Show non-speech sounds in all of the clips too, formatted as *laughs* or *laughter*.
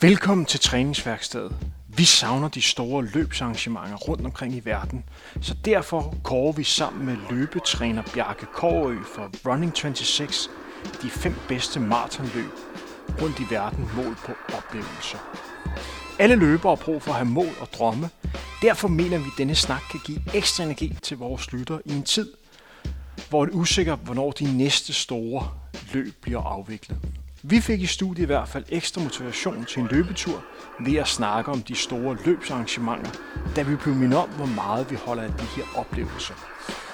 Velkommen til træningsværkstedet. Vi savner de store løbsarrangementer rundt omkring i verden, så derfor går vi sammen med løbetræner Bjarke Kårø for Running 26 de fem bedste maratonløb rundt i verden mål på oplevelser. Alle løbere har brug for at have mål og drømme. Derfor mener vi, at denne snak kan give ekstra energi til vores lytter i en tid, hvor det er usikkert, hvornår de næste store løb bliver afviklet. Vi fik i studiet i hvert fald ekstra motivation til en løbetur ved at snakke om de store løbsarrangementer, da vi blev mindet om, hvor meget vi holder af de her oplevelser.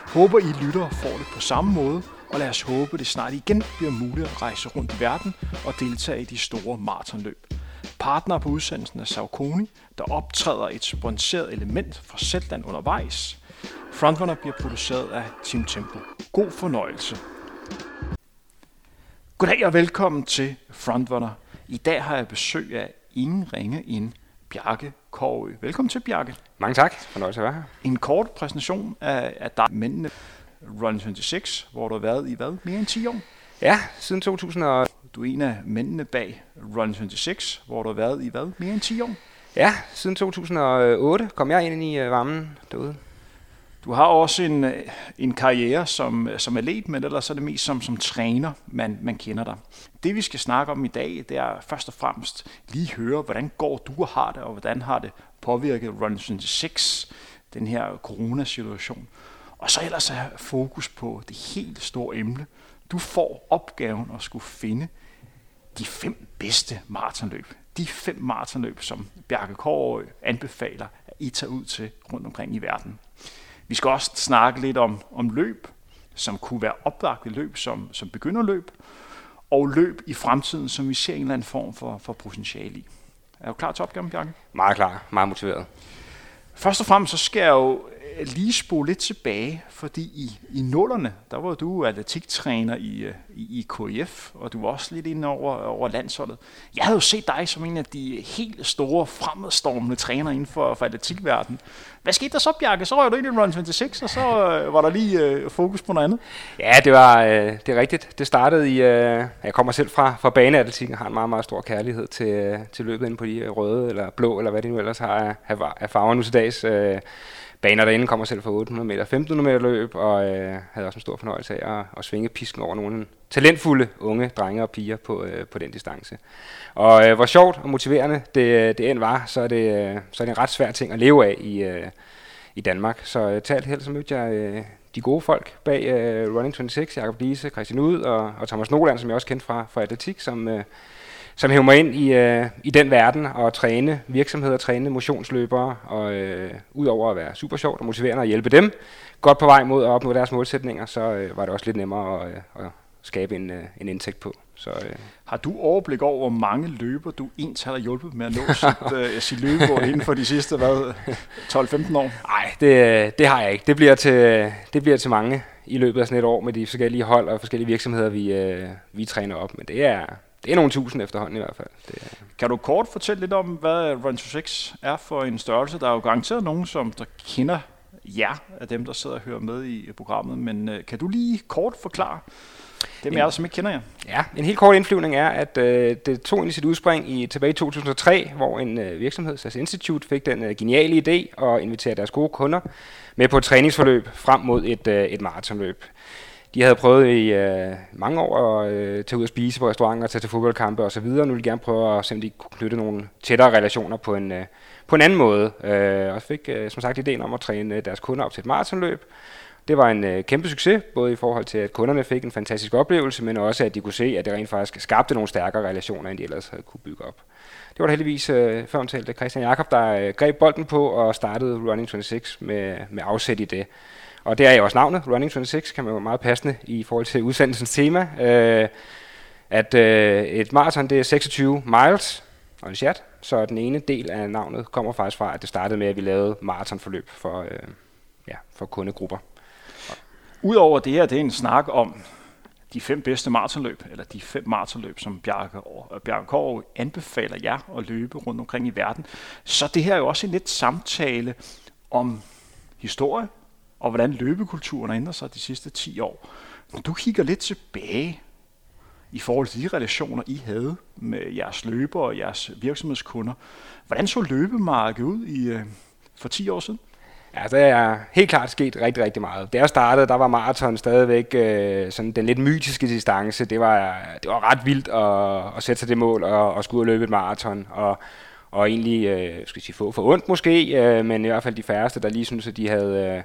Håber I lyttere får det på samme måde, og lad os håbe, det snart igen bliver muligt at rejse rundt i verden og deltage i de store maratonløb. Partner på udsendelsen er Saucony, der optræder et sponsoreret element fra Zetland undervejs. Frontrunner bliver produceret af Team Tempo. God fornøjelse. Goddag og velkommen til Frontrunner. I dag har jeg besøg af ingen ringe end Bjarke Kårø. Velkommen til, Bjarke. Mange tak. Fornøjelse at være her. En kort præsentation af, af dig, mændene Run 26, hvor du har været i hvad? Mere end 10 år? Ja, siden 2000. Og... Du er en af mændene bag Run 26, hvor du har været i hvad? Mere end 10 år? Ja, siden 2008 kom jeg ind i øh, varmen derude. Du har også en, øh, en karriere som, øh, som atlet, men ellers er det mest som, som træner, man, man kender dig. Det vi skal snakke om i dag, det er først og fremmest lige høre, hvordan går du og har det, og hvordan har det påvirket Run 6, den her coronasituation. Og så ellers have fokus på det helt store emne. Du får opgaven at skulle finde de fem bedste maratonløb. De fem maratonløb, som Bjarke Kåre anbefaler, at I tager ud til rundt omkring i verden. Vi skal også snakke lidt om, om løb, som kunne være oplagte løb som, som begynderløb, og løb i fremtiden, som vi ser en eller anden form for, for potentiale i. Er du klar til opgaven, Bjarke? Meget klar, meget motiveret. Først og fremmest så skal jeg jo Øh, lige spole lidt tilbage, fordi i, i nullerne, der var du atletiktræner øh, i, i, i KF, og du var også lidt inde over, over landsholdet. Jeg havde jo set dig som en af de helt store fremadstormende træner inden for, for atletikverdenen. Hvad skete der så, Bjarke? Så røg du ind i Run 26, og så øh, var der lige øh, fokus på noget andet. Ja, det var øh, det er rigtigt. Det startede i... Øh, jeg kommer selv fra, fra baneatletik og har en meget, meget stor kærlighed til, øh, til løbet ind på de røde eller blå, eller hvad det nu ellers har øh, af, af farver nu til dags. Øh, baner derinde, kommer selv fra 800 meter, 1500 meter løb, og øh, havde også en stor fornøjelse af at, at svinge pisken over nogle talentfulde unge drenge og piger på, øh, på den distance. Og øh, hvor sjovt og motiverende det, det end var, så er, det, så er det en ret svær ting at leve af i, øh, i Danmark. Så øh, talt helt, så mødte jeg øh, de gode folk bag øh, Running 26, Jakob Lise, Christian Ud og, og Thomas Noland, som jeg også kendte fra, fra atletik, som... Øh, som hæver mig ind i, øh, i den verden og træne virksomheder, træne motionsløbere, og øh, udover at være super sjovt og motiverende og hjælpe dem godt på vej mod at opnå deres målsætninger, så øh, var det også lidt nemmere at, øh, at skabe en, øh, en indtægt på. Så, øh. Har du overblik over, hvor mange løber du ens har hjulpet med at nå sit, *laughs* øh, sit løbemål inden for de sidste 12-15 år? Nej, det, det har jeg ikke. Det bliver, til, det bliver til mange i løbet af sådan et år med de forskellige hold og forskellige virksomheder, vi, øh, vi træner op. Men det er, det er nogle tusind efterhånden i hvert fald. Det er. Kan du kort fortælle lidt om, hvad Run 6 er for en størrelse? Der er jo garanteret nogen, som der kender jer af dem, der sidder og hører med i programmet, men øh, kan du lige kort forklare dem af jer, som ikke kender jer? Ja, en helt kort indflyvning er, at øh, det tog i sit udspring i tilbage i 2003, hvor en øh, virksomhed, SAS Institute, fik den øh, geniale idé at invitere deres gode kunder med på et træningsforløb frem mod et, øh, et maratonløb. De havde prøvet i øh, mange år at øh, tage ud og spise på restauranter, tage til fodboldkampe osv. Nu vil de gerne prøve at se, om de kunne knytte nogle tættere relationer på en, øh, på en anden måde. Øh, og fik øh, som sagt ideen om at træne øh, deres kunder op til et maratonløb. Det var en øh, kæmpe succes, både i forhold til, at kunderne fik en fantastisk oplevelse, men også, at de kunne se, at det rent faktisk skabte nogle stærkere relationer, end de ellers havde kunne bygge op. Det var da heldigvis øh, føromtalte Christian Jakob, der øh, greb bolden på og startede Running 26 med, med afsæt i det. Og det er jo også navnet, Running 26, kan man jo meget passende i forhold til udsendelsens tema. Øh, at øh, et maraton, det er 26 miles og en chat, så den ene del af navnet kommer faktisk fra, at det startede med, at vi lavede maratonforløb for, øh, ja, for kundegrupper. Udover det her, det er en snak om de fem bedste maratonløb, eller de fem maratonløb, som Bjarke, øh, Bjarke Kåre anbefaler jer at løbe rundt omkring i verden. Så det her er jo også en lidt samtale om historie, og hvordan løbekulturen har ændret sig de sidste 10 år. Når du kigger lidt tilbage, i forhold til de relationer, I havde med jeres løbere og jeres virksomhedskunder. Hvordan så løbemarkedet ud i, øh, for 10 år siden? Ja, der er helt klart sket rigtig, rigtig meget. Da jeg startede, der var maraton stadigvæk øh, sådan den lidt mytiske distance. Det var, det var ret vildt at, at sætte sig det mål og, og skulle ud og løbe et maraton. Og, og egentlig, øh, skal jeg sige, få for ondt måske, øh, men i hvert fald de færreste, der lige synes, at de havde... Øh,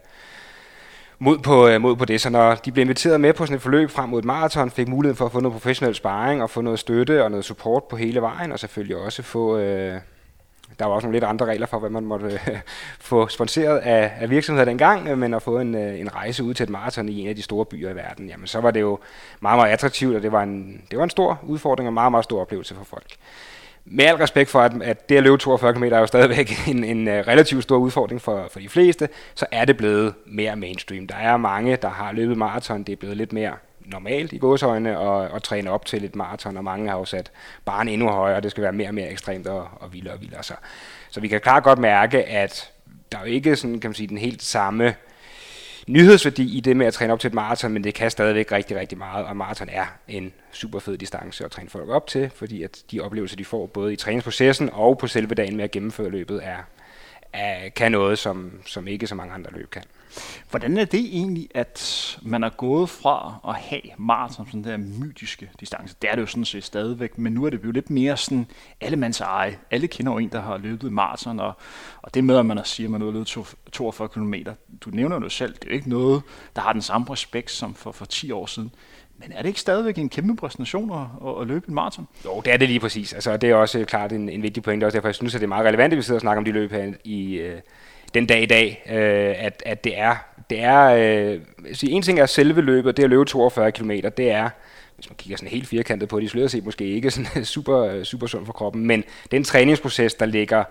mod på, øh, mod på det. Så når de blev inviteret med på sådan et forløb frem mod et maraton, fik muligheden for at få noget professionel sparring og få noget støtte og noget support på hele vejen, og selvfølgelig også få... Øh, der var også nogle lidt andre regler for, hvad man måtte øh, *laughs* få sponsoreret af, af virksomheder dengang, øh, men at få en, øh, en rejse ud til et maraton i en af de store byer i verden, jamen så var det jo meget, meget attraktivt, og det var en, det var en stor udfordring og en meget, meget stor oplevelse for folk med al respekt for, at, at det at løbe 42 km er jo stadigvæk *laughs* en, en øh, relativt stor udfordring for, for de fleste, så er det blevet mere mainstream. Der er mange, der har løbet maraton, det er blevet lidt mere normalt i gåsøjne at, at træne op til et maraton, og mange har jo sat barn endnu højere, det skal være mere og mere ekstremt og, og vildere og vildere. Så, så vi kan klart godt mærke, at der er jo ikke sådan, kan man sige, den helt samme nyhedsværdi i det med at træne op til et maraton, men det kan stadigvæk rigtig, rigtig meget, og maraton er en super fed distance at træne folk op til, fordi at de oplevelser, de får både i træningsprocessen og på selve dagen med at gennemføre løbet, er, er, kan noget, som, som ikke så mange andre løb kan. Hvordan er det egentlig, at man er gået fra at have maraton, som den der mytiske distance? Det er det jo sådan set stadigvæk, men nu er det jo lidt mere sådan allemands eje. Alle kender jo en, der har løbet maraton, og, og det med, at man siger, at man har løbet 42 km. Du nævner jo selv, det er jo ikke noget, der har den samme respekt som for, for 10 år siden. Men er det ikke stadigvæk en kæmpe præstation at, at løbe en maraton? Jo, det er det lige præcis. Altså, det er også øh, klart en, en vigtig pointe. Også derfor jeg synes, at det er meget relevant, at vi sidder og snakker om de løb her i, øh, den dag i dag, øh, at, at det er, det er øh, en ting er selve løbet, det at løbe 42 km, det er, hvis man kigger sådan helt firkantet på det, isoleret set måske ikke sådan *laughs* super, super sund for kroppen, men den træningsproces, der ligger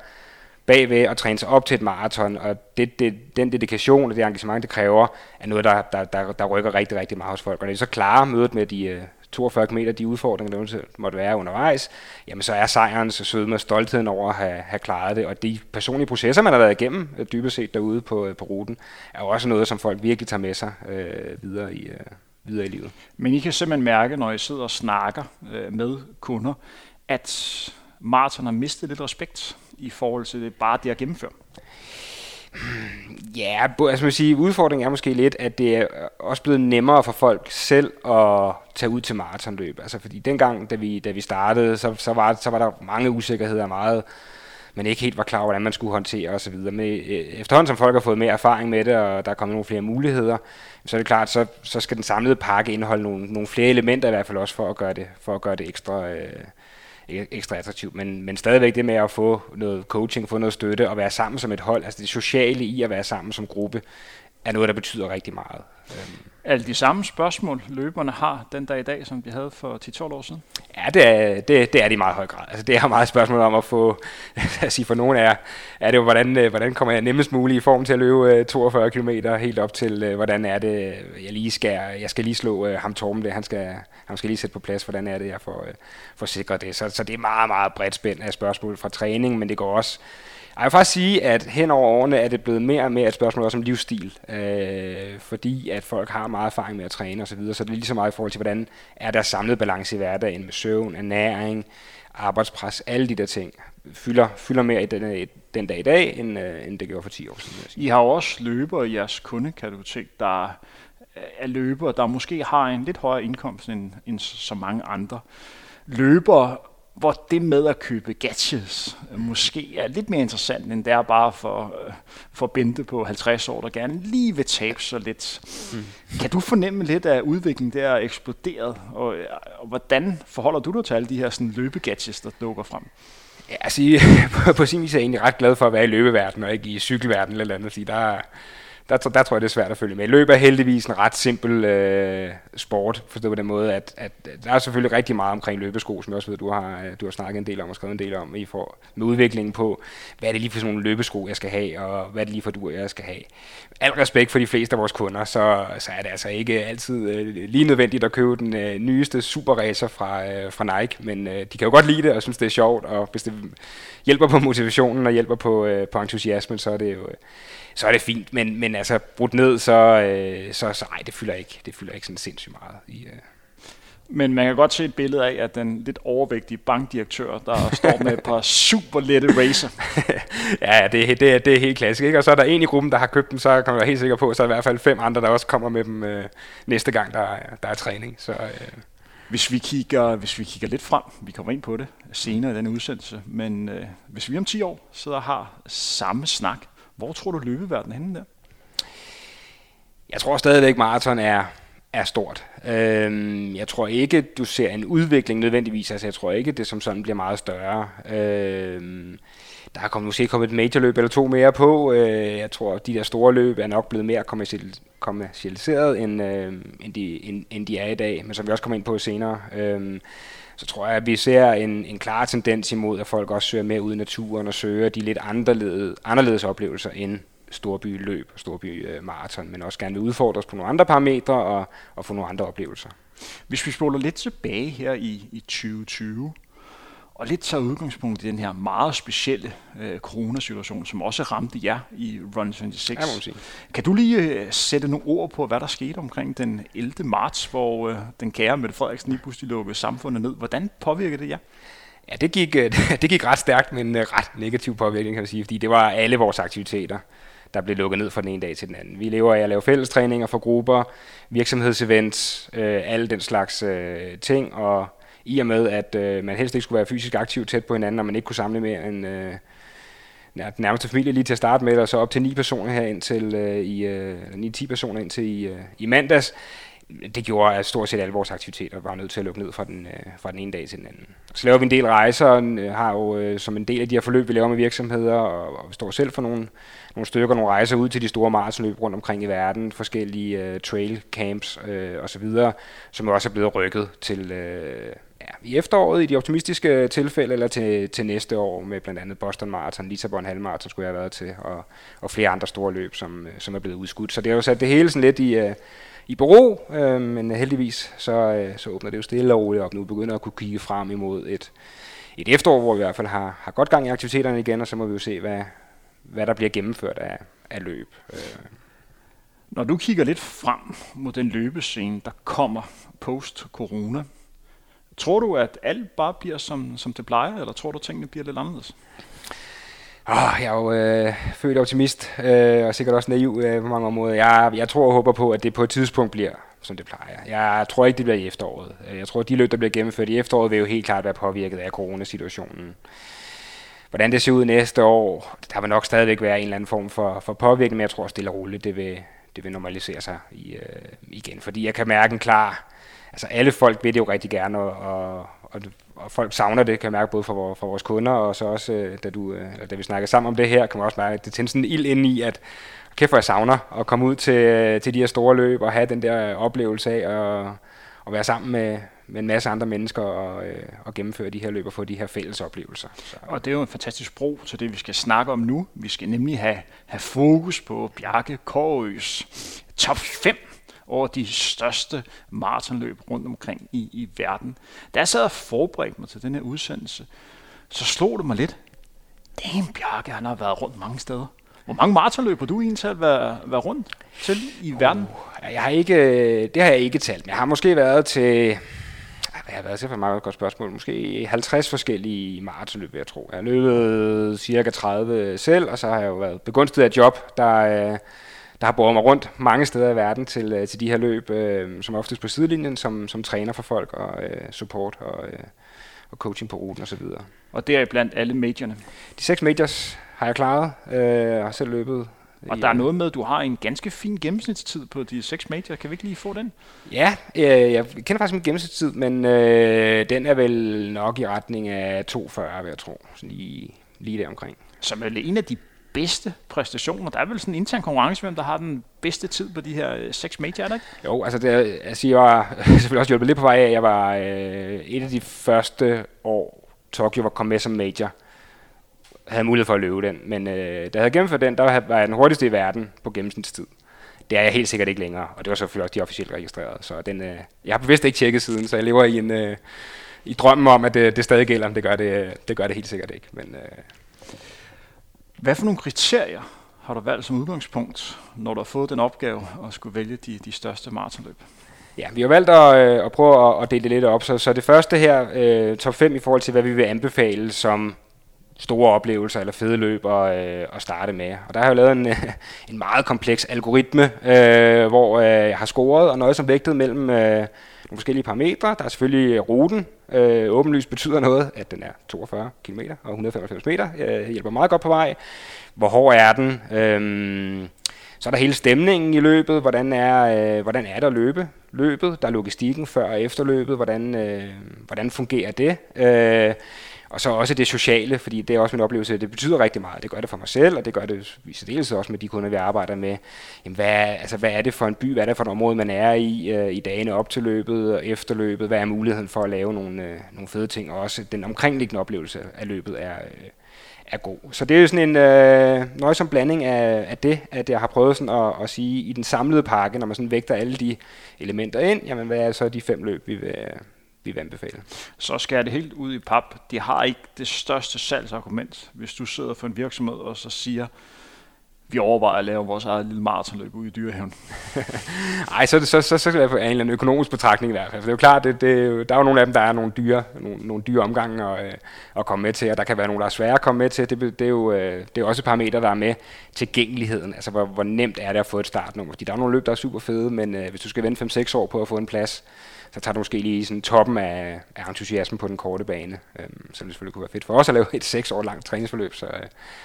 bagved at træne sig op til et maraton, og det, det, den dedikation og det engagement, det kræver, er noget, der, der, der, der rykker rigtig, rigtig meget hos folk. Og når de så klarer mødet med de, øh, 42 km, de udfordringer, der måtte være undervejs, jamen så er sejren så sød med stoltheden over at have, have klaret det. Og de personlige processer, man har været igennem, øh, dybest set derude på, øh, på ruten, er jo også noget, som folk virkelig tager med sig øh, videre, i, øh, videre i livet. Men I kan simpelthen mærke, når I sidder og snakker øh, med kunder, at maraton har mistet lidt respekt i forhold til det, bare det at gennemføre. Ja, altså man sige, udfordringen er måske lidt, at det er også blevet nemmere for folk selv at tage ud til maratonløb. Altså fordi dengang, da vi, da vi startede, så, så, var, så var der mange usikkerheder, meget man ikke helt var klar over, hvordan man skulle håndtere osv. Men øh, efterhånden som folk har fået mere erfaring med det, og der er kommet nogle flere muligheder, så er det klart, så, så skal den samlede pakke indeholde nogle, nogle flere elementer i hvert fald også for at gøre det, for at gøre det ekstra, øh, ekstra attraktivt, men, men stadigvæk det med at få noget coaching, få noget støtte og være sammen som et hold, altså det sociale i at være sammen som gruppe, er noget, der betyder rigtig meget. Øhm. Alle de samme spørgsmål, løberne har den dag i dag, som de havde for 10-12 år siden? Ja, det er, det, det er de i meget høj grad. Altså, det er meget spørgsmål om at få, at sige for nogle af jer, er det jo, hvordan, øh, hvordan kommer jeg nemmest muligt i form til at løbe øh, 42 km helt op til, øh, hvordan er det, jeg lige skal, jeg skal lige slå ham Torben det, han skal, han skal lige sætte på plads, hvordan er det, jeg får, får sikret det. Så, så det er meget, meget bredt spænd af spørgsmål fra træning, men det går også jeg vil faktisk sige, at hen over årene er det blevet mere og mere et spørgsmål også om livsstil, øh, fordi at folk har meget erfaring med at træne osv., så, videre, så det er lige så meget i forhold til, hvordan er der samlet balance i hverdagen med søvn, ernæring, arbejdspres, alle de der ting, fylder, fylder mere i den, den dag i dag, end, øh, end det gjorde for 10 år siden. I har jo også løbere i jeres kundekategoritek, der øh, er løbere, der måske har en lidt højere indkomst end, end så mange andre. Løbere hvor det med at købe gadgets øh, måske er lidt mere interessant, end det er bare for, øh, for Bente på 50 år, der gerne lige vil tabe sig lidt. Mm. Kan du fornemme lidt af udviklingen, der er eksploderet, og, og hvordan forholder du dig til alle de her sådan, løbegadgets, der dukker frem? Ja, altså, på, *laughs* på sin vis er jeg egentlig ret glad for at være i løbeverdenen, og ikke i cykelverdenen eller andet, der, der, der tror jeg, det er svært at følge med. Løb er heldigvis en ret simpel øh, sport, forstået på den måde, at, at der er selvfølgelig rigtig meget omkring løbesko, som jeg også ved, du har, øh, du har snakket en del om og skrevet en del om, i for, med udviklingen på, hvad er det lige for sådan nogle løbesko, jeg skal have, og hvad er det lige for du, jeg skal have. Al respekt for de fleste af vores kunder, så, så er det altså ikke altid øh, lige nødvendigt at købe den øh, nyeste superracer fra, øh, fra Nike, men øh, de kan jo godt lide det og synes, det er sjovt, og hvis det hjælper på motivationen og hjælper på, øh, på entusiasmen, så er det jo så er det fint. Men, men altså brudt ned, så, øh, så, så ej, det fylder ikke, det fylder ikke sådan sindssygt meget i, øh, men man kan godt se et billede af, at den lidt overvægtige bankdirektør, der står med et par *laughs* super lette racer. *laughs* ja, det, er, det, er, det er helt klassisk. Ikke? Og så er der en i gruppen, der har købt dem, så kommer jeg helt sikker på, så er der i hvert fald fem andre, der også kommer med dem øh, næste gang, der, er, der er træning. Så, øh. hvis, vi kigger, hvis vi kigger lidt frem, vi kommer ind på det senere i denne udsendelse, men øh, hvis vi om 10 år sidder og har samme snak, hvor tror du løbeverdenen henne der? Jeg tror stadigvæk, maraton er er stort. Øhm, jeg tror ikke, du ser en udvikling nødvendigvis. Altså, jeg tror ikke, det som sådan bliver meget større. Øhm, der er kommet, måske kommet et majorløb eller to mere på. Øh, jeg tror, de der store løb er nok blevet mere kommercialiseret, end, øh, end, de, end, end de er i dag. Men som vi også kommer ind på senere, øh, så tror jeg, at vi ser en, en klar tendens imod, at folk også søger mere ud i naturen og søger de lidt anderledes, anderledes oplevelser end storbyløb storbymaraton, men også gerne vil udfordres på nogle andre parametre og, og få nogle andre oplevelser. Hvis vi spoler lidt tilbage her i, i 2020, og lidt tager udgangspunkt i den her meget specielle øh, coronasituation, som også ramte jer i Run 26. Ja, kan du lige øh, sætte nogle ord på, hvad der skete omkring den 11. marts, hvor øh, den kære Mette Frederiksen lige pludselig lukkede samfundet ned? Hvordan påvirkede det jer? Ja, det gik, øh, *laughs* det gik ret stærkt, men øh, ret negativ påvirkning, kan man sige, fordi det var alle vores aktiviteter der blev lukket ned fra den ene dag til den anden. Vi lever af at lave fællestræninger for grupper, virksomhedsevents, øh, alle den slags øh, ting, og i og med, at øh, man helst ikke skulle være fysisk aktiv tæt på hinanden, og man ikke kunne samle mere end øh, den nærmeste familie lige til at starte med, og så op til ni personer her indtil øh, i, øh, 9-10 personer indtil i, øh, i mandags, det gjorde, at stort set alle vores aktiviteter var nødt til at lukke ned fra den, øh, fra den ene dag til den anden. Så laver vi en del rejser, og øh, har jo øh, som en del af de her forløb, vi laver med virksomheder, og, og vi står selv for nogle, nogle stykker, nogle rejser ud til de store maratonløb rundt omkring i verden, forskellige øh, trail camps øh, osv., som også er blevet rykket til øh, ja, i efteråret i de optimistiske tilfælde, eller til, til næste år med blandt andet Boston Marathon, Lissabon Halvmarathon skulle jeg have været til, og, og flere andre store løb, som, øh, som er blevet udskudt. Så det har jo sat det hele sådan lidt i, øh, i bero, øh, men heldigvis så, øh, så åbner det jo stille og roligt op nu. begynder at kunne kigge frem imod et, et efterår, hvor vi i hvert fald har, har godt gang i aktiviteterne igen, og så må vi jo se, hvad, hvad der bliver gennemført af, af løb. Øh. Når du kigger lidt frem mod den løbescene, der kommer post-corona, tror du, at alt bare bliver som, som det plejer, eller tror du, at tingene bliver lidt anderledes? Oh, jeg er jo øh, født optimist, øh, og sikkert også naiv øh, på mange områder. Jeg, jeg tror og håber på, at det på et tidspunkt bliver, som det plejer. Jeg tror ikke, det bliver i efteråret. Jeg tror, at de løb, der bliver gennemført i efteråret, vil jo helt klart være påvirket af coronasituationen. Hvordan det ser ud næste år, der vil nok stadigvæk være en eller anden form for, for påvirkning, men jeg tror stille og roligt, det vil, det vil normalisere sig i, øh, igen. Fordi jeg kan mærke en klar... Altså alle folk vil det jo rigtig gerne, og, og, og folk savner det, kan jeg mærke både for, vores, for vores kunder, og så også, øh, da, du, øh, da vi snakker sammen om det her, kan man også mærke, at det tænder sådan en ild ind i, at kæft, hvor jeg savner at komme ud til, til de her store løb og have den der oplevelse af at, at være sammen med, med en masse andre mennesker og, og gennemføre de her løb og få de her fælles oplevelser. Så. Og det er jo en fantastisk bro til det, vi skal snakke om nu. Vi skal nemlig have, have fokus på Bjarke Kårøs top 5 over de største maratonløb rundt omkring i, i verden. Da jeg sad og forberedte mig til den her udsendelse, så slog det mig lidt. Damn, Bjarke, han har været rundt mange steder. Hvor mange maratonløb har du egentlig været, været rundt til i uh, verden? Jeg har ikke, det har jeg ikke talt. Jeg har måske været til hvad har været til for et meget godt spørgsmål. Måske 50 forskellige maratonløb, jeg tror. Jeg har løbet cirka 30 selv, og så har jeg jo været begunstiget af job, der, der har båret mig rundt mange steder i verden til, øh, til de her løb, øh, som oftest på sidelinjen, som, som træner for folk og øh, support og, øh, og coaching på ruten osv. Og, og det er blandt alle majorerne? De seks majors har jeg klaret, øh, har selv løbet og der er noget med, at du har en ganske fin gennemsnitstid på de seks major. Kan vi ikke lige få den? Ja, øh, jeg kender faktisk min gennemsnitstid, men øh, den er vel nok i retning af 2,40, vil jeg tro. Sådan lige, lige der omkring. Som er en af de bedste præstationer. Der er vel sådan en intern konkurrence, hvem der har den bedste tid på de her øh, seks major, er det ikke? Jo, altså det, altså jeg var *laughs* selvfølgelig også hjulpet lidt på vej af. Jeg var øh, et af de første år, Tokyo var kommet med som major. Havde mulighed for at løbe den, men øh, da jeg havde gennemført den, der var jeg den hurtigste i verden på gennemsnitstid. Det er jeg helt sikkert ikke længere, og det var selvfølgelig også de officielt registreret. Så den, øh, jeg har bevidst ikke tjekket siden, så jeg lever i en... Øh, i drømmen om, at det, det stadig gælder, det gør det, det gør det helt sikkert ikke. Men, øh, hvad for nogle kriterier har du valgt som udgangspunkt, når du har fået den opgave at skulle vælge de, de største maratonløb? Ja, vi har valgt at, øh, at prøve at, at dele det lidt op. Så, så det første her, øh, top 5 i forhold til, hvad vi vil anbefale som store oplevelser eller fede løb at, øh, at starte med. Og der har jeg lavet en, *laughs* en meget kompleks algoritme, øh, hvor øh, jeg har scoret og noget som vægtet mellem øh, nogle forskellige parametre. Der er selvfølgelig ruten. Øh, åbenlyst betyder noget, at den er 42 km og 195 meter. Øh, hjælper meget godt på vej. Hvor hård er den? Øh, så er der hele stemningen i løbet. Hvordan er, øh, hvordan er der løbe? løbet? Der er logistikken før og efter løbet. Hvordan, øh, hvordan fungerer det? Øh, og så også det sociale, fordi det er også min oplevelse, det betyder rigtig meget. Det gør det for mig selv, og det gør det i særdeleshed også med de kunder, vi arbejder med. Jamen, hvad, altså, hvad er det for en by, hvad er det for et område, man er i øh, i dagene op til løbet og efter løbet? Hvad er muligheden for at lave nogle, øh, nogle fede ting? Og også den omkringliggende oplevelse af løbet er, øh, er god. Så det er jo sådan en øh, nøjsom blanding af, af det, at jeg har prøvet sådan at, at sige, i den samlede pakke, når man sådan vægter alle de elementer ind, jamen hvad er så de fem løb, vi vil, vi anbefale. Så skal det helt ud i pap. De har ikke det største salgsargument, hvis du sidder for en virksomhed og så siger, vi overvejer at lave vores eget lille maratonløb ude i dyrehaven. *laughs* Ej, så, så, så, så er det en eller anden økonomisk betragtning i hvert fald. For det er jo klart, det, det, der er jo nogle af dem, der er nogle dyre, nogle, nogle dyre omgange at, øh, at komme med til, og der kan være nogle, der er svære at komme med til. Det, det, er jo øh, det er også et parameter, der er med tilgængeligheden. Altså, hvor, hvor nemt er det at få et startnummer. Fordi der er nogle løb, der er super fede, men øh, hvis du skal vente 5-6 år på at få en plads, så tager du måske lige sådan toppen af, af entusiasmen på den korte bane. Øhm, så det selvfølgelig kunne være fedt for os at lave et seks år langt træningsforløb, så, øh,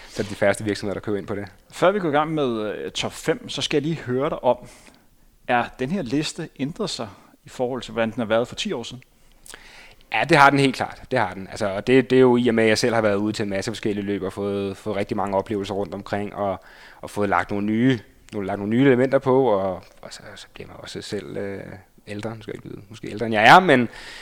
så er det de færreste virksomheder, der køber ind på det. Før vi går i gang med uh, top 5, så skal jeg lige høre dig om, er den her liste ændret sig i forhold til, hvordan den har været for 10 år siden? Ja, det har den helt klart. Det har den. Altså, og det, det er jo i og med, at jeg selv har været ude til en masse forskellige løb og fået, fået rigtig mange oplevelser rundt omkring, og, og fået lagt nogle nye, nogle, lagt nogle nye elementer på, og, og så, så bliver man også selv øh, ældre, nu skal jeg ikke vide, måske ældre end jeg er, men,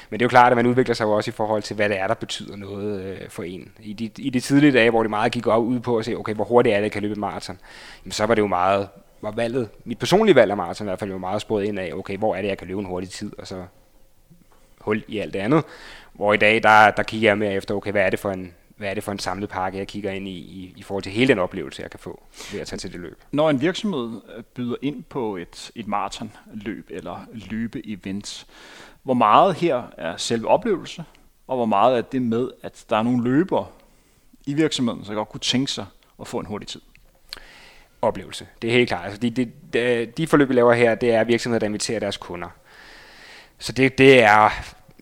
men det er jo klart, at man udvikler sig jo også i forhold til, hvad det er, der betyder noget øh, for en. I de, I de tidlige dage, hvor det meget gik op ud på at se, okay, hvor hurtigt er det, jeg kan løbe maraton, jamen, så var det jo meget, var valget, mit personlige valg af maraton i hvert fald jo meget sporet ind af, okay, hvor er det, jeg kan løbe en hurtig tid, og så hul i alt det andet. Hvor i dag, der, der kigger jeg mere efter, okay, hvad er det for en, hvad er det for en samlet pakke, jeg kigger ind i, i, i forhold til hele den oplevelse, jeg kan få ved at tage til det løb. Når en virksomhed øh, byder ind på et, et maratonløb eller løbe-event, hvor meget her er selve oplevelse, og hvor meget er det med, at der er nogle løbere i virksomheden, så godt kunne tænke sig at få en hurtig tid? Oplevelse. Det er helt klart. Altså de, de, de, forløb, vi laver her, det er virksomheder, der inviterer deres kunder. Så det, det er,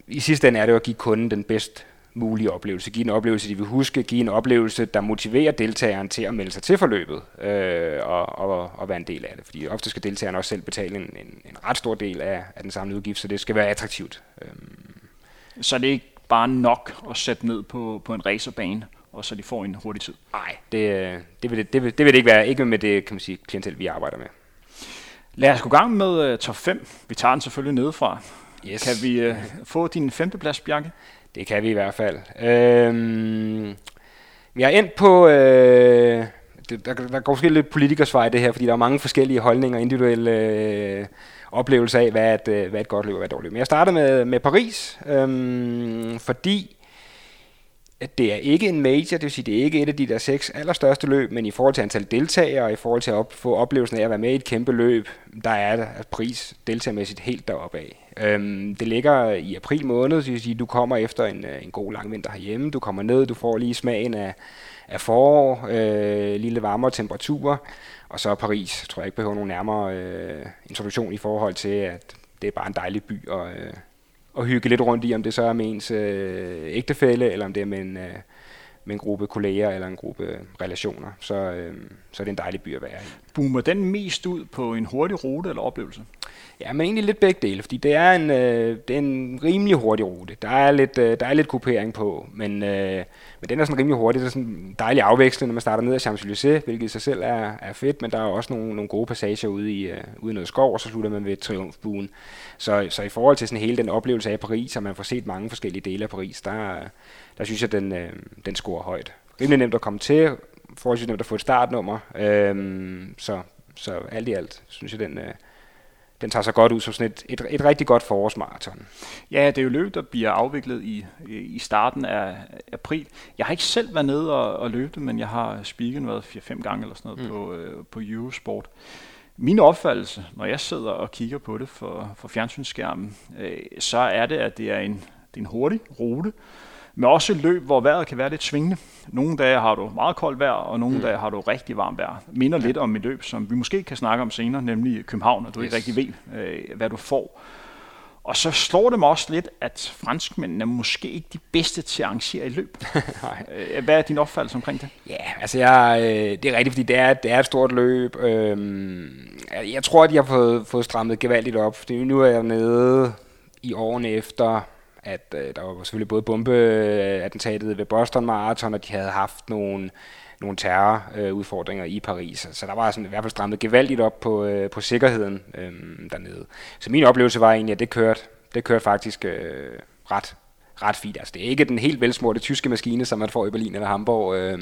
i sidste ende er det at give kunden den bedst mulige oplevelse. Give en oplevelse, de vil huske. Give en oplevelse, der motiverer deltageren til at melde sig til forløbet øh, og, og, og være en del af det. Fordi ofte skal deltageren også selv betale en, en, en ret stor del af, af den samlede udgift, så det skal være attraktivt. Øhm. Så det er ikke bare nok at sætte ned på, på en racerbane, og så de får en hurtig tid? Nej, det, det, vil det, det, vil, det vil det ikke være. Ikke med det kan man sige, klientel, vi arbejder med. Lad os gå gang med uh, top 5. Vi tager den selvfølgelig nedefra. Yes. Kan vi uh, få din femteplads, Bjarke? Det kan vi i hvert fald. Øhm, vi er endt på... Øh, det, der, der går måske lidt politikersvej i det her, fordi der er mange forskellige holdninger, og individuelle øh, oplevelser af, hvad et, øh, hvad et godt løb og hvad et dårligt løb. Men jeg starter med, med Paris, øh, fordi at det er ikke en major, det vil sige, det er ikke et af de der seks allerstørste løb, men i forhold til antal deltagere, og i forhold til at op, få oplevelsen af at være med i et kæmpe løb, der er der pris deltagermæssigt helt deroppe af. Øhm, det ligger i april måned, så vil sige, du kommer efter en, øh, en god lang vinter herhjemme, du kommer ned, du får lige smagen af, af forår, øh, lille varmere temperaturer, og så Paris, tror jeg ikke behøver nogen nærmere øh, introduktion i forhold til, at det er bare en dejlig by, og øh, at hygge lidt rundt i, om det så er med ens øh, ægtefælle, eller om det er med en, øh, med en gruppe kolleger eller en gruppe relationer. Så, øh, så er det en dejlig by at være i. Boomer den mest ud på en hurtig rute eller oplevelse? Ja, men egentlig lidt begge dele, fordi det er en, øh, det er en rimelig hurtig rute. Der er lidt, øh, der er lidt kupering på, men, øh, men den er sådan rimelig hurtig. Det er sådan en dejlig afveksling, når man starter ned af Champs-Élysées, hvilket i sig selv er, er fedt, men der er også nogle, nogle gode passager ude i, øh, ude i noget skov, og så slutter man ved Triumfbuen. Så, så i forhold til sådan hele den oplevelse af Paris, at man får set mange forskellige dele af Paris, der, der synes jeg, den, øh, den scorer højt. Rimelig nemt at komme til, forholdsvis nemt at få et startnummer, øh, så, så alt i alt synes jeg, den... Øh, den tager sig godt ud som sådan et, et, et rigtig godt forårsmarathon. Ja, det er jo løbet, der bliver afviklet i, i starten af april. Jeg har ikke selv været nede og, og løbe det, men jeg har spiket været 4-5 gange eller sådan noget mm. på, øh, på Eurosport. Min opfattelse, når jeg sidder og kigger på det for, for fjernsynsskærmen, øh, så er det, at det er en, det er en hurtig rute, men også et løb, hvor vejret kan være lidt svingende. Nogle dage har du meget koldt vejr, og nogle mm. dage har du rigtig varmt vejr. Minder ja. lidt om et løb, som vi måske kan snakke om senere, nemlig København, og du yes. ikke rigtig ved, øh, hvad du får. Og så slår det mig også lidt, at franskmændene er måske ikke de bedste til at arrangere i løb. *laughs* Øh, hvad er din opfattelse omkring det? Ja, altså jeg, øh, det er rigtigt, fordi det er, det er et stort løb. Øhm, jeg tror, at de har fået, fået strammet gevaldigt op, fordi nu er jeg nede i årene efter, at øh, der var selvfølgelig både bombeattentatet ved Boston Marathon, og de havde haft nogle nogle terrorudfordringer øh, i Paris. Så der var sådan, i hvert fald strammet gevaldigt op på, øh, på sikkerheden øh, dernede. Så min oplevelse var egentlig, at det kørte, det kørte faktisk øh, ret, ret fint. Altså, det er ikke den helt velsmurte tyske maskine, som man får i Berlin eller Hamburg, øh,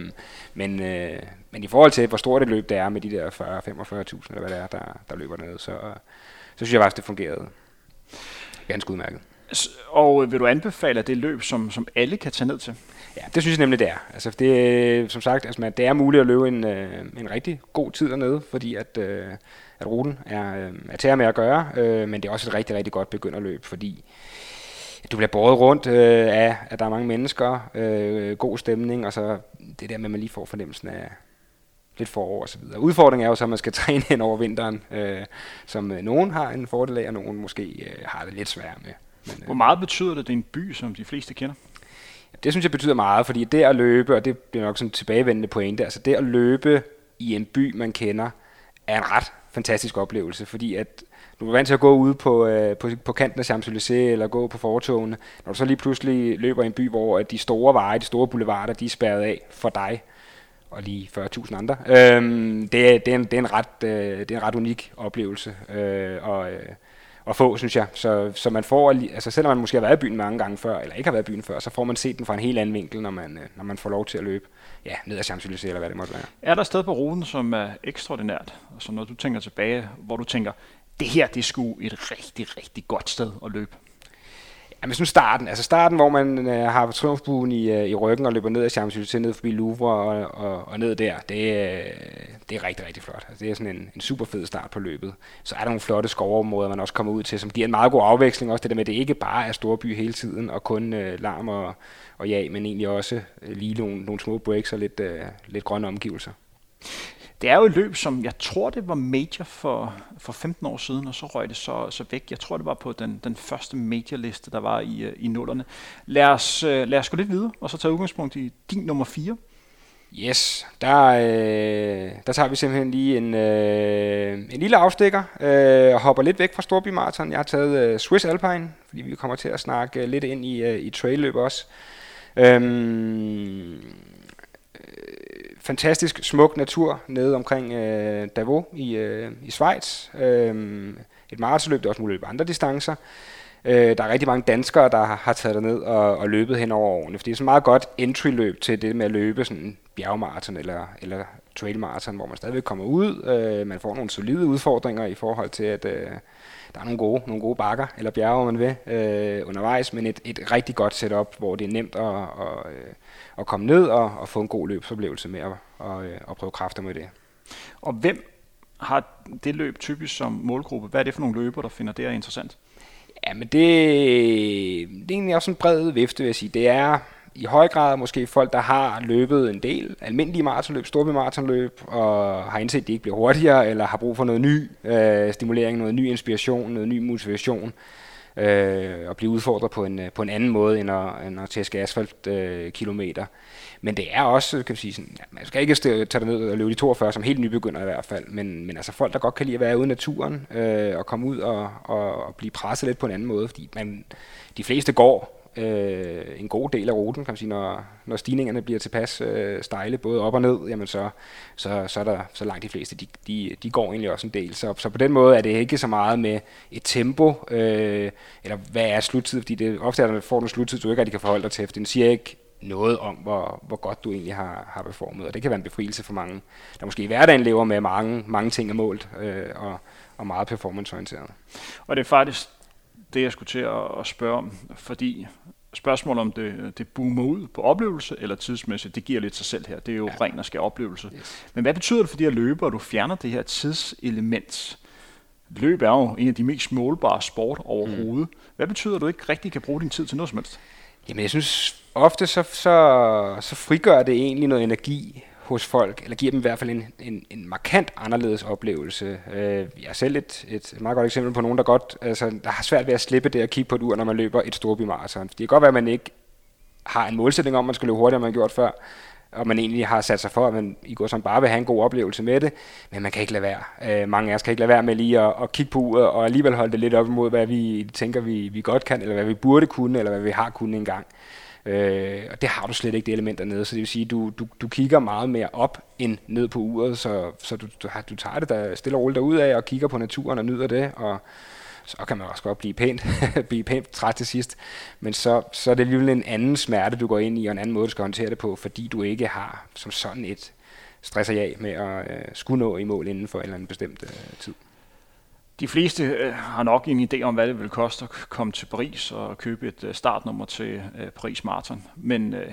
men, øh, men i forhold til, hvor stort et løb det er med de der 40-45.000, eller hvad det er, der, der løber ned, så, så synes jeg faktisk, det fungerede ganske udmærket. Og øh, vil du anbefale, at det er løb, som, som alle kan tage ned til? Ja, det synes jeg nemlig, det er. Altså, det, øh, som sagt, altså, det er muligt at løbe en, øh, en rigtig god tid dernede, fordi at, øh, at ruten er, øh, er til at med at gøre, øh, men det er også et rigtig, rigtig godt begynderløb, fordi du bliver båret rundt øh, af, at der er mange mennesker, øh, god stemning, og så det der med, at man lige får fornemmelsen af lidt forår og så videre. Udfordringen er jo så, at man skal *laughs* træne hen over vinteren, øh, som øh, nogen har en fordel af, og nogen måske øh, har det lidt svært med. Men, øh, Hvor meget betyder det, at det er en by, som de fleste kender? Det synes jeg betyder meget, fordi det at løbe, og det bliver nok sådan en tilbagevendende pointe, altså det at løbe i en by, man kender, er en ret fantastisk oplevelse, fordi at du er vant til at gå ude på, øh, på, på kanten af Champs-Élysées eller gå på fortogene. Når du så lige pludselig løber i en by, hvor de store veje, de store boulevarder, de er spærret af for dig, og lige 40.000 andre. Øhm, det, er, det, er en, det, er en ret, øh, det er en ret unik oplevelse. Øh, og, øh, at få, synes jeg. Så, så man får, altså selvom man måske har været i byen mange gange før, eller ikke har været i byen før, så får man set den fra en helt anden vinkel, når man, øh, når man får lov til at løbe ja, ned ad Champs-Élysées, eller hvad det måtte være. Er der et sted på ruten, som er ekstraordinært, altså Så når du tænker tilbage, hvor du tænker, det her, det er sgu et rigtig, rigtig godt sted at løbe? Jamen sådan starten, altså starten, hvor man øh, har triumfbuen i, øh, i ryggen og løber ned ad Champs-Élysées, ned forbi Louvre og, og, og ned der, det, øh, det er rigtig, rigtig flot. Altså, det er sådan en, en super fed start på løbet. Så er der nogle flotte skovområder, man også kommer ud til, som giver en meget god afveksling. Også det der med, at det ikke bare er storby hele tiden og kun øh, larm og, og ja, men egentlig også øh, lige nogle, nogle små breaks og lidt, øh, lidt grønne omgivelser. Det er jo et løb, som jeg tror, det var major for, for 15 år siden, og så røg det så, så væk. Jeg tror, det var på den, den første majorliste, der var i, øh, i nullerne. Lad os, øh, lad os gå lidt videre, og så tage udgangspunkt i din nummer 4. Yes, der, øh, der tager vi simpelthen lige en, øh, en lille afstikker øh, og hopper lidt væk fra Storby Marathon. Jeg har taget øh, Swiss Alpine, fordi vi kommer til at snakke øh, lidt ind i, øh, i trailløb også. Øhm, fantastisk smuk natur nede omkring øh, Davos i, øh, i Schweiz. Øh, et maratonløb, der også muligt andre distancer. Øh, der er rigtig mange danskere, der har, taget taget ned og, og løbet hen over årene, for det er så meget godt entry-løb til det med at løbe sådan bjergmaraton eller, eller trailmaraton, hvor man stadigvæk kommer ud. Øh, man får nogle solide udfordringer i forhold til, at øh, der er nogle gode, nogle gode bakker eller bjerge, man vil, øh, undervejs, men et, et rigtig godt setup, hvor det er nemt at, at, øh, at komme ned og, og få en god løbsoplevelse med at, og, øh, at prøve kræfter med det. Og hvem har det løb typisk som målgruppe? Hvad er det for nogle løber, der finder det interessant? Ja, men det, det er egentlig også en bred vifte, vil jeg sige. Det er i høj grad måske folk, der har løbet en del almindelige maratonløb, store maratonløb, og har indset, at de ikke bliver hurtigere, eller har brug for noget ny øh, stimulering, noget ny inspiration, noget ny motivation, øh, og blive udfordret på en, øh, på en anden måde, end at, end at tæske asfalt øh, kilometer. Men det er også, kan man sige, sådan, ja, man skal ikke tage det ned og løbe de 42 som helt nybegynder i hvert fald, men, men altså folk, der godt kan lide at være ude i naturen, øh, og komme ud og, og, og blive presset lidt på en anden måde, fordi man, de fleste går øh, en god del af ruten, kan man sige, når, når stigningerne bliver tilpas øh, stejle, både op og ned, jamen så, så, så er der så langt de fleste, de, de, de går egentlig også en del. Så, så på den måde er det ikke så meget med et tempo, øh, eller hvad er sluttid, fordi det ofte er, når du får en sluttid, du ikke rigtig kan forholde dig til, for den siger ikke noget om, hvor, hvor godt du egentlig har, har performet, og det kan være en befrielse for mange, der måske i hverdagen lever med mange, mange ting er målt, øh, og, og meget performanceorienteret. Og det er faktisk det, jeg skulle til at, at spørge om, fordi spørgsmål om det, det boomer ud på oplevelse eller tidsmæssigt, det giver lidt sig selv her. Det er jo ja. ren og skær oplevelse. Yes. Men hvad betyder det for de her løbere, at du fjerner det her tidselement? Løb er jo en af de mest målbare sport overhovedet. Mm. Hvad betyder, at du ikke rigtig kan bruge din tid til noget som helst? Jamen jeg synes ofte så, så, så frigør det egentlig noget energi hos folk, eller giver dem i hvert fald en, en, en markant anderledes oplevelse. Øh, jeg er selv et, et meget godt eksempel på nogen, der godt, altså, der har svært ved at slippe det at kigge på et ur, når man løber et storbymarathon. Det kan godt være, at man ikke har en målsætning om, at man skal løbe hurtigere, end man har gjort før, og man egentlig har sat sig for, at man i går som bare vil have en god oplevelse med det, men man kan ikke lade være. Øh, mange af os kan ikke lade være med lige at, at kigge på uret, og alligevel holde det lidt op imod, hvad vi tænker, vi, vi godt kan, eller hvad vi burde kunne, eller hvad vi har kunnet engang. Øh, og det har du slet ikke det element dernede, så det vil sige, du, du, du kigger meget mere op end ned på uret, så, så du, du, du tager det der stille og roligt derud af og kigger på naturen og nyder det, og så kan man også godt blive pænt, *laughs* blive pænt træt til sidst. Men så, så er det alligevel en anden smerte, du går ind i, og en anden måde, du skal håndtere det på, fordi du ikke har som sådan et stresser af med at øh, skulle nå i mål inden for en eller anden bestemt øh, tid. De fleste øh, har nok en idé om, hvad det vil koste at komme til Paris og købe et øh, startnummer til øh, Paris Marathon. Men øh,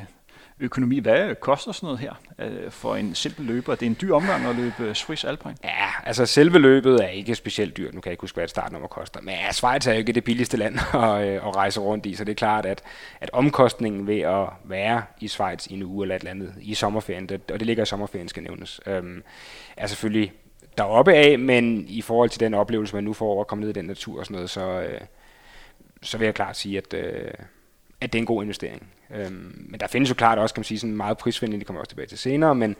økonomi, hvad koster sådan noget her øh, for en simpel løber? Det er en dyr omgang at løbe øh, Swiss Alpine. Ja, altså selve løbet er ikke specielt dyrt. Nu kan jeg ikke huske, hvad et startnummer koster. Men ja, Schweiz er jo ikke det billigste land *laughs* at, øh, at rejse rundt i, så det er klart, at, at omkostningen ved at være i Schweiz i en uge eller et eller andet i sommerferien, det, og det ligger i sommerferien, skal nævnes, øhm, er selvfølgelig deroppe af, men i forhold til den oplevelse, man nu får over at komme ned i den natur og sådan noget, så, øh, så vil jeg klart sige, at, øh, at det er en god investering. Øhm, men der findes jo klart også, kan man sige, sådan meget prisvenlige, det kommer også tilbage til senere, men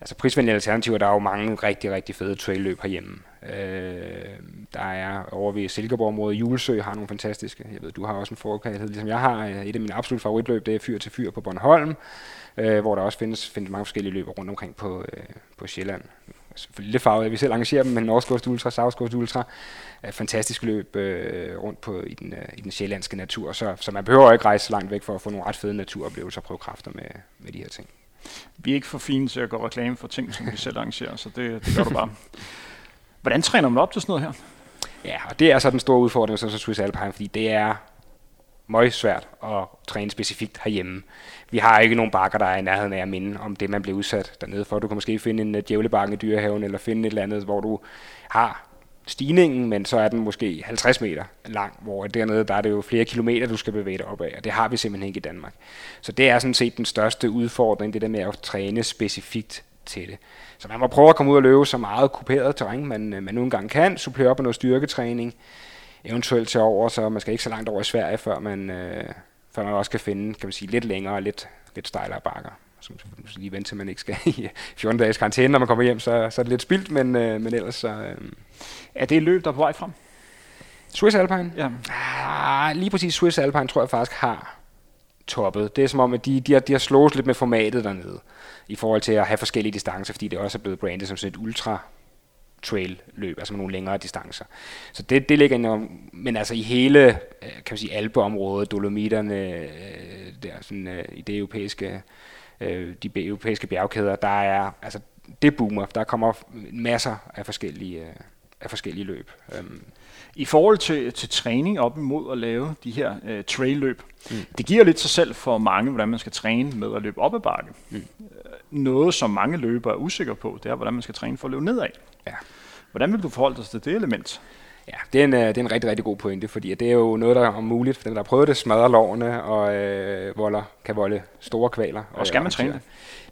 altså prisvenlige alternativer, der er jo mange rigtig, rigtig fede trailløb herhjemme. Øh, der er over ved Silkeborg-området, Julesø har nogle fantastiske, jeg ved, du har også en forkærlighed, ligesom jeg har. Et af mine absolut favoritløb, det er Fyr til Fyr på Bornholm, øh, hvor der også findes, findes mange forskellige løber rundt omkring på, øh, på Sjælland selvfølgelig lidt farvet, vi selv arrangerer dem, men Norsk Coast Ultra, South Coast Ultra, er fantastisk løb øh, rundt på, i, den, øh, i den sjællandske natur, så, så man behøver ikke rejse langt væk for at få nogle ret fede naturoplevelser og prøve kræfter med, med de her ting. Vi er ikke for fine til at gøre reklame for ting, som vi selv arrangerer, så det, det gør du bare. Hvordan træner man op til sådan noget her? Ja, og det er så den store udfordring, så, så Swiss Alpine, fordi det er meget svært at træne specifikt herhjemme. Vi har ikke nogen bakker, der er i nærheden af at minde om det, man bliver udsat dernede for. Du kan måske finde en øh, djævlebakke i dyrehaven, eller finde et eller andet, hvor du har stigningen, men så er den måske 50 meter lang, hvor dernede der er det jo flere kilometer, du skal bevæge dig op af, og det har vi simpelthen ikke i Danmark. Så det er sådan set den største udfordring, det der med at træne specifikt til det. Så man må prøve at komme ud og løbe så meget kuperet terræn, man, øh, man nu engang kan, supplere op med noget styrketræning, eventuelt til over, så man skal ikke så langt over i Sverige, før man, øh, før man også kan finde kan man sige, lidt længere og lidt, lidt stejlere bakker. Så lige vente til man ikke skal *laughs* i 14 dages karantæne, når man kommer hjem, så, så er det lidt spildt, men, øh, men ellers så... Øh. Er det et løb, der er på vej frem? Swiss Alpine? Ja. Ah, lige præcis Swiss Alpine tror jeg faktisk har toppet. Det er som om, at de, de, har, de har slået lidt med formatet dernede, i forhold til at have forskellige distancer, fordi det også er blevet brandet som sådan et ultra trail løb, altså med nogle længere distancer. Så det, det ligger ind men altså i hele, øh, kan man sige, Alpeområdet, Dolomiterne, øh, der sådan, øh, i det europæiske, de europæiske bjergkæder, der er, altså det boomer, der kommer masser af forskellige, af forskellige løb. Øhm. I forhold til, til træning op imod at lave de her uh, trail-løb, mm. det giver lidt sig selv for mange, hvordan man skal træne med at løbe op ad bakke. Mm. Noget, som mange løbere er usikre på, det er, hvordan man skal træne for at løbe nedad. Ja. Hvordan vil du forholde dig til det element? Ja, det er, en, øh, det er en rigtig, rigtig god pointe, fordi det er jo noget, der er muligt for dem, der har prøvet det, smadrer lovene og øh, volder, kan volde store kvaler. Og skal man træne det?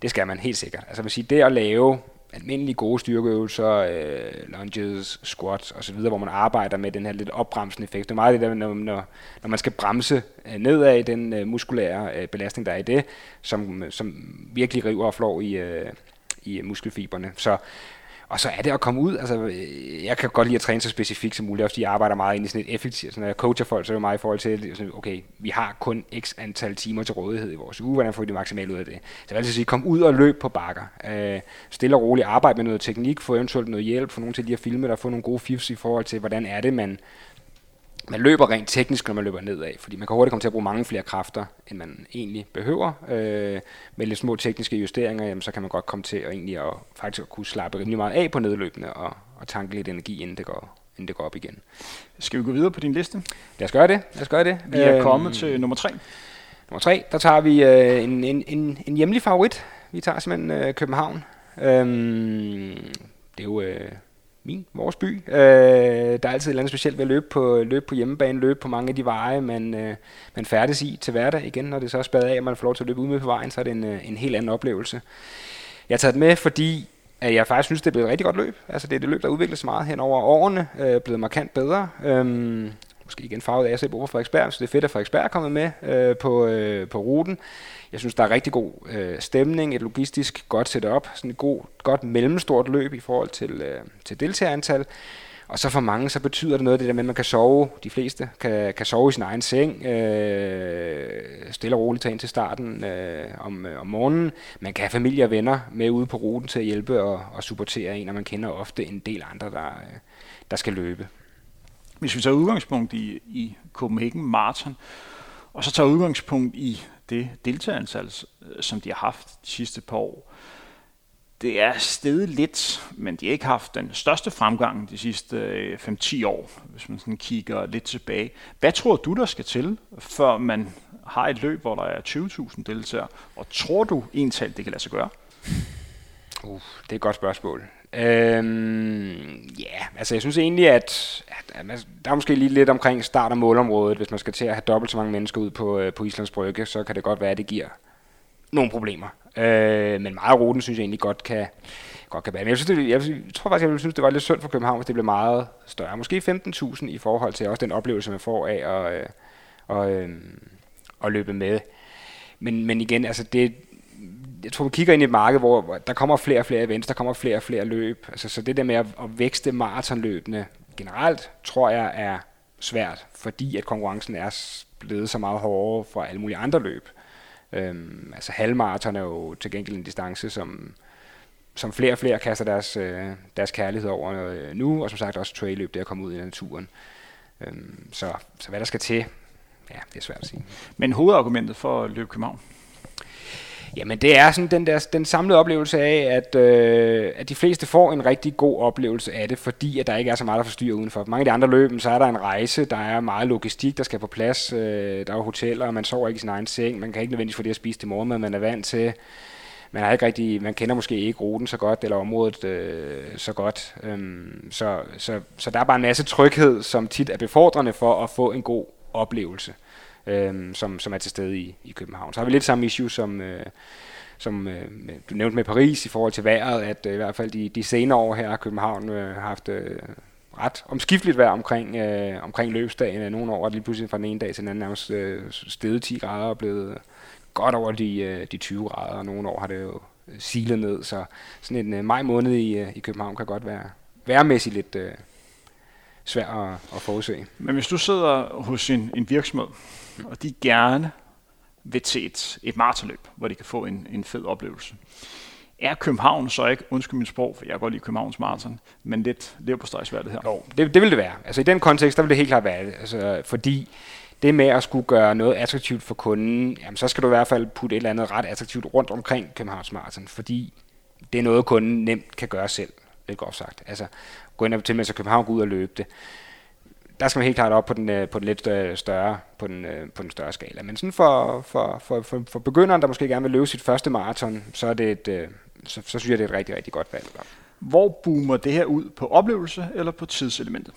Det skal man helt sikkert. Altså vil sige, det at lave almindelige gode styrkeøvelser, øh, lunges, squats osv., hvor man arbejder med den her lidt opbremsende effekt. Det er meget det der, når, når, når man skal bremse øh, nedad den øh, muskulære øh, belastning, der er i det, som, som virkelig river og flår i, øh, i muskelfiberne. Så og så er det at komme ud, altså øh, jeg kan godt lide at træne så specifikt som muligt, også fordi jeg arbejder meget ind i sådan et effektivt, så når jeg coacher folk, så er det meget i forhold til, okay, vi har kun x antal timer til rådighed i vores uge, hvordan får vi det maksimalt ud af det? Så jeg vil altså sige, kom ud og løb på bakker, øh, stille og roligt, arbejde med noget teknik, få eventuelt noget hjælp, få nogen til lige at filme der, få nogle gode fifs i forhold til, hvordan er det, man man løber rent teknisk, når man løber nedad, fordi man kan hurtigt komme til at bruge mange flere kræfter, end man egentlig behøver. Øh, med lidt små tekniske justeringer, jamen, så kan man godt komme til at, egentlig at, faktisk at kunne slappe rimelig meget af på nedløbende og, og tanke lidt energi, inden det, går, inden det går op igen. Skal vi gå videre på din liste? Lad os gøre det. Lad os gøre det. Vi er øhm, kommet til nummer tre. Nummer tre, der tager vi øh, en, en, en, en hjemlig favorit. Vi tager simpelthen øh, København. Øhm, det er jo øh, min, vores by. Øh, der er altid et eller andet specielt ved at løbe på, løbe på hjemmebane, løbe på mange af de veje, man, øh, man færdes i til hverdag. Igen, når det så er spadet af, og man får lov til at løbe ud med på vejen, så er det en, øh, en helt anden oplevelse. Jeg har taget det med, fordi at jeg faktisk synes, det er blevet et rigtig godt løb. Altså det er det løb, der udvikler sig meget hen over årene, øh, blevet markant bedre. Øhm, måske igen farvet af at se på Frederiksberg, så det er fedt, at Frederiksberg er kommet med øh, på, øh, på ruten. Jeg synes, der er rigtig god øh, stemning, et logistisk godt setup, sådan et god, godt mellemstort løb i forhold til, øh, til deltagerantal. Og så for mange, så betyder det noget det der med, at man kan sove, de fleste kan, kan sove i sin egen seng, øh, stille og roligt tage ind til starten øh, om, øh, om morgenen. Man kan have familie og venner med ude på ruten til at hjælpe og, og supportere en, og man kender ofte en del andre, der, øh, der skal løbe. Hvis vi tager udgangspunkt i, i Copenhagen Marathon, og så tager udgangspunkt i det deltagerantal, øh, som de har haft de sidste par år, det er steget lidt, men de har ikke haft den største fremgang de sidste øh, 5-10 år, hvis man sådan kigger lidt tilbage. Hvad tror du, der skal til, før man har et løb, hvor der er 20.000 deltagere? Og tror du egentlig, det kan lade sig gøre? Uh, det er et godt spørgsmål. Øhm, ja, yeah, altså jeg synes egentlig, at, at, at der er måske lige lidt omkring start- og målområdet. Hvis man skal til at have dobbelt så mange mennesker ud på, øh, på Islands Brygge, så kan det godt være, at det giver nogle problemer. Øh, men meget af ruten synes jeg egentlig godt kan, godt kan være. Men jeg, synes, det, jeg, jeg tror faktisk, jeg ville synes, det var lidt synd for København, hvis det blev meget større. Måske 15.000 i forhold til også den oplevelse, man får af at, øh, og, øh, at løbe med. Men, men igen, altså det, jeg tror, vi kigger ind i et marked, hvor der kommer flere og flere events, der kommer flere og flere løb. Altså, så det der med at, at vækste maratonløbene generelt, tror jeg er svært, fordi at konkurrencen er blevet så meget hårdere for alle mulige andre løb. Øhm, altså halvmaraton er jo til gengæld en distance, som, som flere og flere kaster deres, øh, deres kærlighed over øh, nu, og som sagt også trail-løb, det at komme ud i naturen. Øhm, så, så hvad der skal til, ja, det er svært at sige. Men hovedargumentet for at løbe København? Jamen det er sådan den, der, den samlede oplevelse af, at, øh, at de fleste får en rigtig god oplevelse af det, fordi at der ikke er så meget, der forstyrrer udenfor. Mange af de andre løb, så er der en rejse, der er meget logistik, der skal på plads, øh, der er hoteller, man sover ikke i sin egen seng, man kan ikke nødvendigvis få det at spise til morgenmad, man er vant til man har ikke rigtig, man kender måske ikke ruten så godt, eller området øh, så godt. Øhm, så, så, så der er bare en masse tryghed, som tit er befordrende for at få en god oplevelse øh, som, som er til stede i, i København. Så har vi lidt samme issue som, øh, som øh, du nævnte med Paris i forhold til vejret, at øh, i hvert fald de, de senere år her i København øh, haft øh, ret omskifteligt vejr omkring, øh, omkring løbsdagen. Øh, nogle år er lige pludselig fra den ene dag til den anden nærmest øh, steget 10 grader og blevet godt over de, øh, de 20 grader, og nogle år har det jo øh, silet ned, så sådan en øh, maj måned i, øh, i København kan godt være værmæssigt lidt, øh, svær at, at forudse. Men hvis du sidder hos en, en virksomhed, og de gerne vil til et, et maratonløb, hvor de kan få en, en fed oplevelse. Er København så ikke, undskyld min sprog, for jeg kan godt lide Københavns Marathon, men lidt lever på svært det her? Jo, det, det vil det være. Altså i den kontekst, der vil det helt klart være det. Altså, fordi det med at skulle gøre noget attraktivt for kunden, jamen så skal du i hvert fald putte et eller andet ret attraktivt rundt omkring Københavns Marathon, fordi det er noget, kunden nemt kan gøre selv, lidt godt sagt. Altså gå ind og til med sig København, gå ud og løbe det der skal man helt klart op på den, øh, på den lidt øh, større, på den, øh, på den større skala. Men sådan for, for, for, for, for begynderen, der måske gerne vil løbe sit første maraton, så, er det et, så, så synes jeg, det er et rigtig, rigtig godt valg. Hvor boomer det her ud? På oplevelse eller på tidselementet?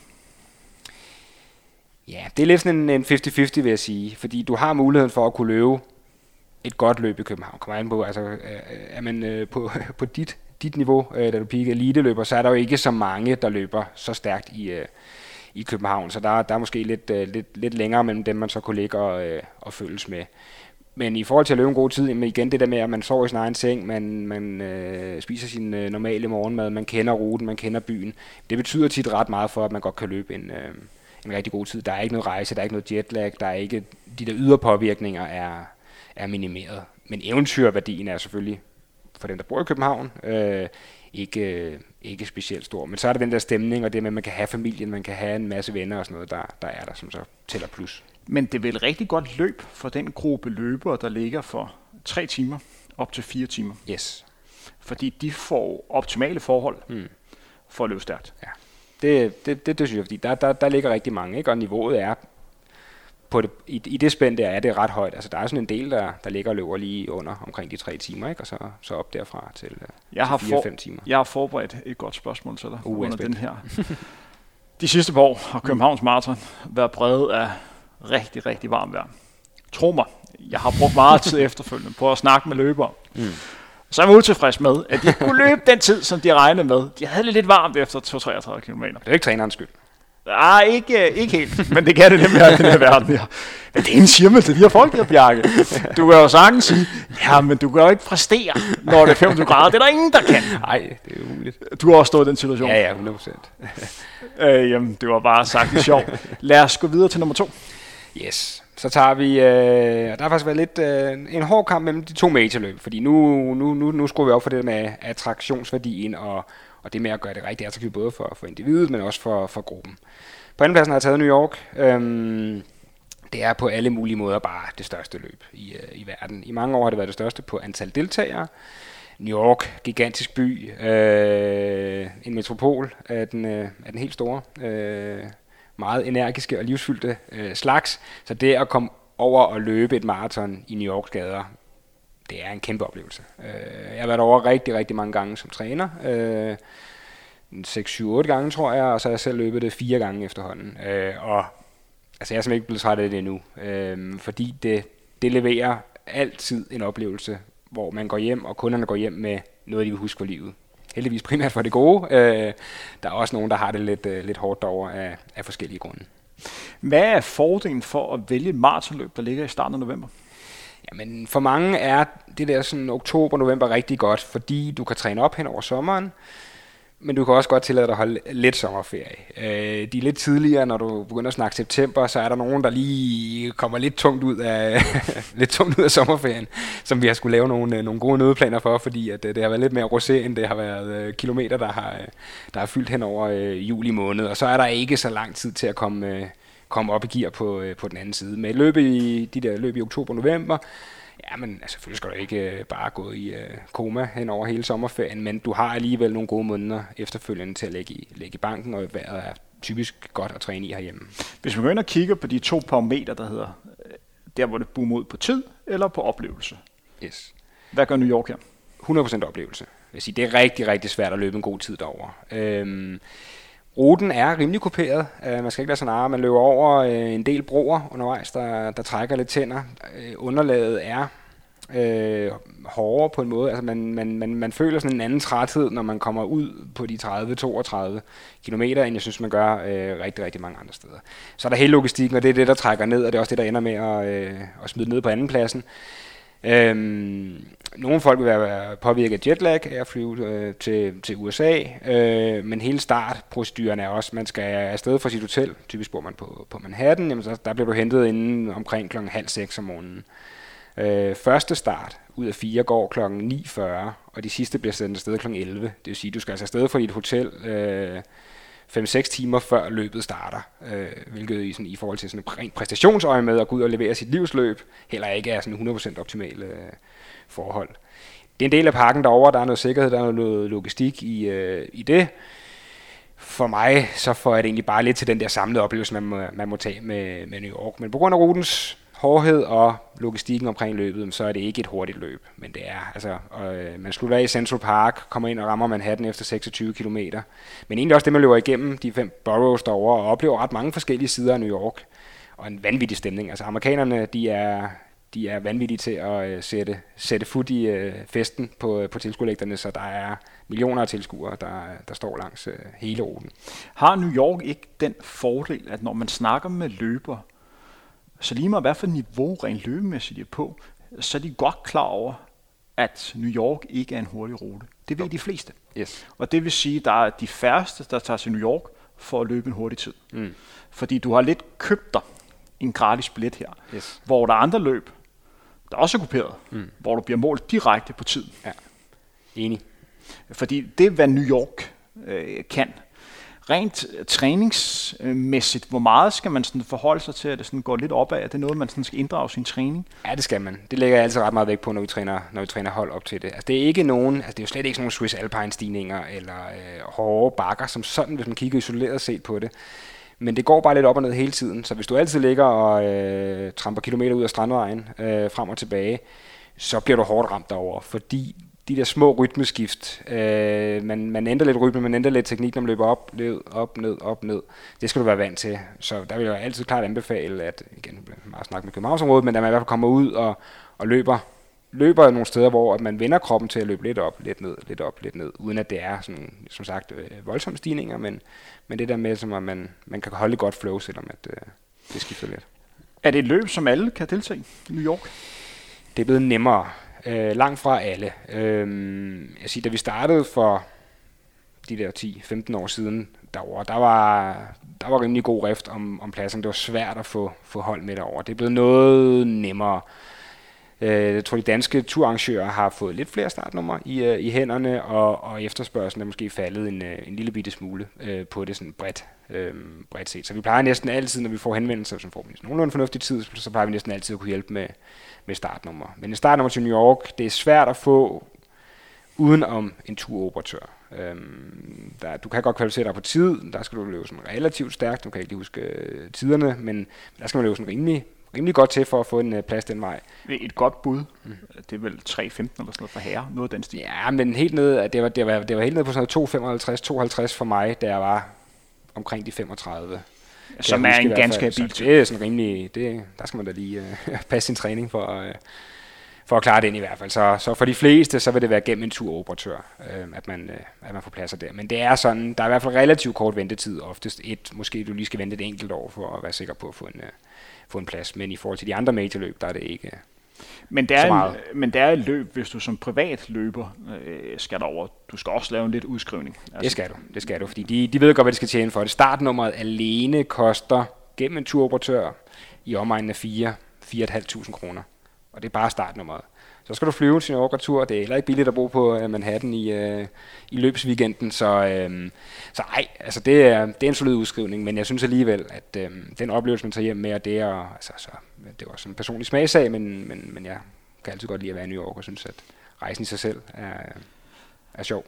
Ja, det er lidt sådan en 50-50, vil jeg sige. Fordi du har muligheden for at kunne løbe et godt løb i København. Kommer an på, altså, er man på, *laughs* på dit, dit niveau, øh, da du peakede eliteløber, så er der jo ikke så mange, der løber så stærkt i, øh, i København, så der, der er måske lidt, øh, lidt, lidt længere mellem dem, man så kunne ligge og, og følges med. Men i forhold til at løbe en god tid, men igen det der med, at man sover i sin egen seng, man, man øh, spiser sin øh, normale morgenmad, man kender ruten, man kender byen. Det betyder tit ret meget for, at man godt kan løbe en, øh, en rigtig god tid. Der er ikke noget rejse, der er ikke noget jetlag, der er ikke, de der ydre påvirkninger er, er minimeret. Men eventyrværdien er selvfølgelig for den, der bor i København, øh, ikke, ikke specielt stor. Men så er der den der stemning, og det med, at man kan have familien, man kan have en masse venner og sådan noget, der, der er der, som så tæller plus. Men det er vel rigtig godt løb for den gruppe løbere, der ligger for tre timer op til fire timer. Yes. Fordi de får optimale forhold mm. for at løbe stærkt. Ja. Det, det, det, det synes jeg, fordi der, der, der ligger rigtig mange, ikke? og niveauet er på det, i, i det spænd der er det ret højt. Altså der er sådan en del, der, der ligger og løber lige under omkring de tre timer, ikke? og så, så op derfra til, øh, Jeg har, til for, 4-5 timer. jeg har forberedt et godt spørgsmål til dig Uh, under den her. *laughs* De sidste par år har Københavns Marathon været præget af rigtig, rigtig varmt vejr. Tro mig, jeg har brugt meget tid efterfølgende på at snakke med løbere. Mm. Så er jeg utilfreds med, at de kunne løbe den tid, som de regnede med. De havde lidt varmt efter 2-33 km. Det er ikke trænerens skyld. Nej, ikke, ikke helt, *laughs* men det kan det nemlig være i den her *laughs* verden her. Men det er en man til de her folk her, Bjarke. Du kan jo sagtens sige, ja, men du kan jo ikke præstere, når det er 25 grader. Det er der ingen, der kan. Nej, det er umuligt. Du har også stået i den situation. Ja, ja, 100 procent. *laughs* Øh, jamen, det var bare sagt i sjov. Lad os gå videre til nummer to. Yes. Så tager vi, øh, og der har faktisk været lidt øh, en hård kamp mellem de to majorløb, fordi nu, nu, nu, nu skruer vi op for det med attraktionsværdien og, og det med at gøre det rigtig attraktivt både for, for individet, men også for, for gruppen. På andenpladsen har jeg taget New York. Øhm, det er på alle mulige måder bare det største løb i, øh, i verden. I mange år har det været det største på antal deltagere. New York, gigantisk by, øh, en metropol af den, øh, af den helt store, øh, meget energiske og livsfyldte øh, slags. Så det at komme over og løbe et maraton i New Yorks gader, det er en kæmpe oplevelse. Øh, jeg har været over rigtig, rigtig mange gange som træner. Øh, 6-7-8 gange, tror jeg, og så har jeg selv løbet det fire gange efterhånden. Øh, og altså, jeg er simpelthen ikke blevet træt af det endnu, øh, fordi det, det leverer altid en oplevelse, hvor man går hjem, og kunderne går hjem med noget, de vil huske for livet. Heldigvis primært for det gode. Øh, der er også nogen, der har det lidt, øh, lidt hårdt over af, af forskellige grunde. Hvad er fordelen for at vælge et maratonløb, der ligger i starten af november? Jamen, for mange er det der sådan oktober-november rigtig godt, fordi du kan træne op hen over sommeren, men du kan også godt tillade dig at holde lidt sommerferie. Øh, de er lidt tidligere, når du begynder at snakke september, så er der nogen, der lige kommer lidt tungt ud af, *laughs* lidt tungt ud af sommerferien, som vi har skulle lave nogle, øh, nogle gode nødplaner for, fordi at, øh, det har været lidt mere rosé, end det har været øh, kilometer, der har, der har fyldt hen over øh, juli måned. Og så er der ikke så lang tid til at komme, øh, komme op i gear på, øh, på den anden side. Med løb i, de der løb i oktober-november, Ja, men altså, selvfølgelig skal du ikke øh, bare gå i øh, koma hen over hele sommerferien, men du har alligevel nogle gode måneder efterfølgende til at lægge i, lægge i banken, og vejret er typisk godt at træne i herhjemme. Hvis man går ind og kigger på de to parametre, der hedder, der hvor det boomer ud på tid eller på oplevelse. Yes. Hvad gør New York her? 100% oplevelse. Jeg vil sige, det er rigtig, rigtig svært at løbe en god tid derover. Øhm, ruten er rimelig kuperet. Uh, man skal ikke lade sig narre. Man løber over uh, en del broer undervejs, der, der trækker lidt tænder. Uh, underlaget er øh, hårdere på en måde. Altså man, man, man, man føler sådan en anden træthed, når man kommer ud på de 30-32 km, end jeg synes, man gør øh, rigtig, rigtig mange andre steder. Så er der hele logistikken, og det er det, der trækker ned, og det er også det, der ender med at, øh, at smide ned på andenpladsen. Øhm, nogle folk vil være påvirket af jetlag af at flyve øh, til, til USA, øh, men hele startproceduren er også, man skal afsted fra sit hotel, typisk bor man på, på Manhattan, jamen så, der bliver du hentet inden omkring klokken halv seks om morgenen. Øh, første start ud af fire går klokken 9.40, og de sidste bliver sendt afsted klokken 11. Det vil sige, du skal altså afsted fra dit hotel øh, 5-6 timer før løbet starter, øh, hvilket i, sådan, i forhold til sådan en rent præstationsøje med at gå ud og levere sit livsløb, heller ikke er sådan 100% optimale øh, forhold. Det er en del af pakken derovre, der er noget sikkerhed, der er noget logistik i, øh, i det. For mig, så får jeg det egentlig bare lidt til den der samlede oplevelse, man må, man må tage med, med New York. Men på grund af rutens hårdhed og logistikken omkring løbet, så er det ikke et hurtigt løb, men det er, altså, øh, man slutter af i Central Park, kommer ind og rammer Manhattan efter 26 km. Men egentlig også det, man løber igennem de fem boroughs derovre, og oplever ret mange forskellige sider af New York, og en vanvittig stemning. Altså amerikanerne, de er, de er vanvittige til at øh, sætte, sætte fod i øh, festen på, øh, på tilskuerlægterne, så der er millioner af tilskuere, der, der står langs øh, hele ruten. Har New York ikke den fordel, at når man snakker med løber, så lige meget hvad for niveau rent løbemæssigt de er på, så er de godt klar over, at New York ikke er en hurtig rute. Det ved de fleste. Yes. Og det vil sige, at der er de færreste, der tager til New York for at løbe en hurtig tid. Mm. Fordi du har lidt købt dig en gratis billet her, Yes. hvor der er andre løb, der også er grupperet, Mm. hvor du bliver målt direkte på tid. Enig. Fordi det, hvad New York øh, kan, rent træningsmæssigt, hvor meget skal man sådan forholde sig til, at det sådan går lidt opad? Er det noget, man sådan skal inddrage sin træning? Ja, det skal man. Det lægger jeg altid ret meget vægt på, når vi træner, når vi træner hold op til det. Altså, det er ikke nogen, altså, det er jo slet ikke sådan nogle Swiss Alpine stigninger eller øh, hårde bakker, som sådan, hvis man kigger isoleret set på det. Men det går bare lidt op og ned hele tiden, så hvis du altid ligger og øh, tramper kilometer ud af strandvejen øh, frem og tilbage, så bliver du hårdt ramt derover, fordi de der små rytmeskift, øh, man, man ændrer lidt rytme, man ændrer lidt teknik, når man løber op, ned, op, ned, op, ned. Det skal du være vant til. Så der vil jeg altid klart anbefale, at, igen, meget snak med Københavnsområdet, men at man i hvert fald kommer ud og, og løber løber nogle steder, hvor at man vender kroppen til at løbe lidt op, lidt ned, lidt op, lidt ned, uden at det er sådan, som sagt øh, voldsomme stigninger, men, men det der med, som at man, man kan holde et godt flow, selvom at, øh, det skifter lidt. Er det et løb, som alle kan deltage i New York? Det er blevet nemmere. Øh, langt fra alle. Øh, jeg siger, da vi startede for de der 10-15 år siden derovre, der var, der var rimelig god rift om, om pladsen. Det var svært at få, få hold med derovre. Det er blevet noget nemmere. Øh, jeg tror, de danske turarrangører har fået lidt flere startnumre i, øh, i hænderne, og, og efterspørgselen er måske faldet en, øh, en lille bitte smule øh, på det sådan bredt, øh, bredt set. Så vi plejer næsten altid, når vi får henvendelser, som får vi nogenlunde fornuftig tid, så plejer vi næsten altid at kunne hjælpe med, med startnummer. Men en startnummer til New York, det er svært at få uden om en turoperatør. Øhm, der, du kan godt kvalificere dig på tid, der skal du løbe sådan relativt stærkt, du kan ikke lige huske øh, tiderne, men der skal man løbe sådan rimelig rimelig godt til for at få en uh, plads den vej. Et godt bud. Mm. Det er vel 3.15 eller sådan noget for herre, noget af den stil. Ja, men helt ned, det var, det var, det var helt ned på sådan noget 2,55-52 for mig, da jeg var omkring de 35. Som er en ganske habil Det er sådan rimelig, det, der skal man da lige uh, passe sin træning for, uh, for at klare det ind i hvert fald. Så, så for de fleste, så vil det være gennem en turoperatør, øh, at, man, øh, at man får pladser der. Men det er sådan, der er i hvert fald relativt kort ventetid, oftest et, måske du lige skal vente et enkelt år for at være sikker på at få en, øh, få en plads. Men i forhold til de andre majorløb, der er det ikke men det, er men det er et løb, hvis du som privat løber øh, skal over. Du skal også lave en lidt udskrivning. Altså. Det skal du, det skal du, fordi de, de ved godt, hvad de skal tjene for det. Startnummeret alene koster gennem en turoperatør i omegnen af 4 4.500 kroner. Og det er bare startnummeret. Så skal du flyve sin overretur. Det er heller ikke billigt at bo på øh, Manhattan i, øh, i løbsweekenden. Så, øh, så ej, altså det er, det er en solid udskrivning, men jeg synes alligevel, at øh, den oplevelse, man tager hjem med, det er, altså, så, det var sådan en personlig smagsag, men, men, men jeg kan altid godt lide at være i New York, og synes, at rejsen i sig selv er, er sjov.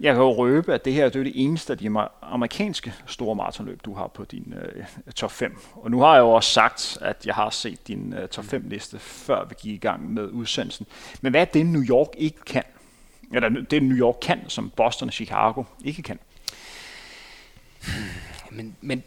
Jeg kan jo røbe, at det her det er det eneste af de amerikanske store maratonløb, du har på din øh, top 5. Og nu har jeg jo også sagt, at jeg har set din øh, top 5 liste, før vi gik i gang med udsendelsen. Men hvad er det, New York ikke kan? Eller det, New York kan, som Boston og Chicago ikke kan? Men, men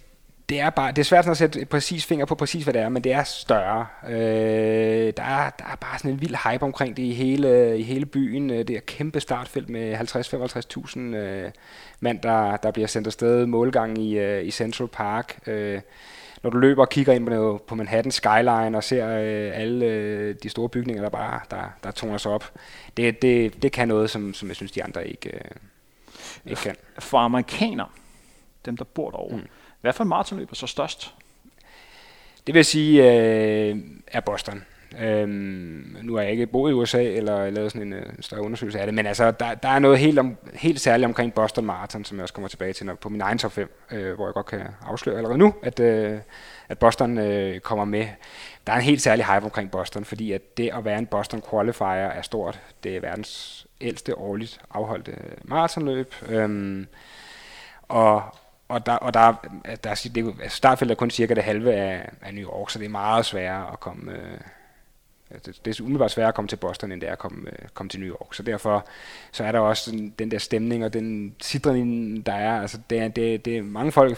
det er bare, det er svært at sætte præcis finger på præcis, hvad det er, men det er større. Øh, der, er, der er bare sådan en vild hype omkring det i hele, i hele byen. Øh, det er kæmpe startfelt med 50-55.000 øh, mand, der, der bliver sendt afsted målgang i, øh, i Central Park. Øh, når du løber og kigger ind på, på Manhattan Skyline og ser øh, alle øh, de store bygninger, der bare der, der toner sig op, det, det, det kan noget, som, som jeg synes, de andre ikke, øh, ikke kan. For amerikanere, dem der bor derovre, mm hvad for en maratonløb er så størst? Det vil sige, øh, er Boston. Øhm, nu har jeg ikke boet i USA eller lavet sådan en øh, større undersøgelse af det, men altså, der, der er noget helt, om, helt særligt omkring Boston Marathon, som jeg også kommer tilbage til når, på min egen top 5, øh, hvor jeg godt kan afsløre allerede nu, at, øh, at Boston øh, kommer med. Der er en helt særlig hype omkring Boston, fordi at det at være en Boston Qualifier er stort. Det er verdens ældste årligt afholdte maratonløb. Øhm, og, og der, og der, der der, det, altså startfeltet er kun cirka det halve af, af New York, så det er meget sværere at komme... Øh, altså, det, det er umiddelbart sværere at komme til Boston, end det er at komme, øh, komme til New York. Så derfor så er der også den, den der stemning og den sidring, der er. Altså det, er, det, det er mange folk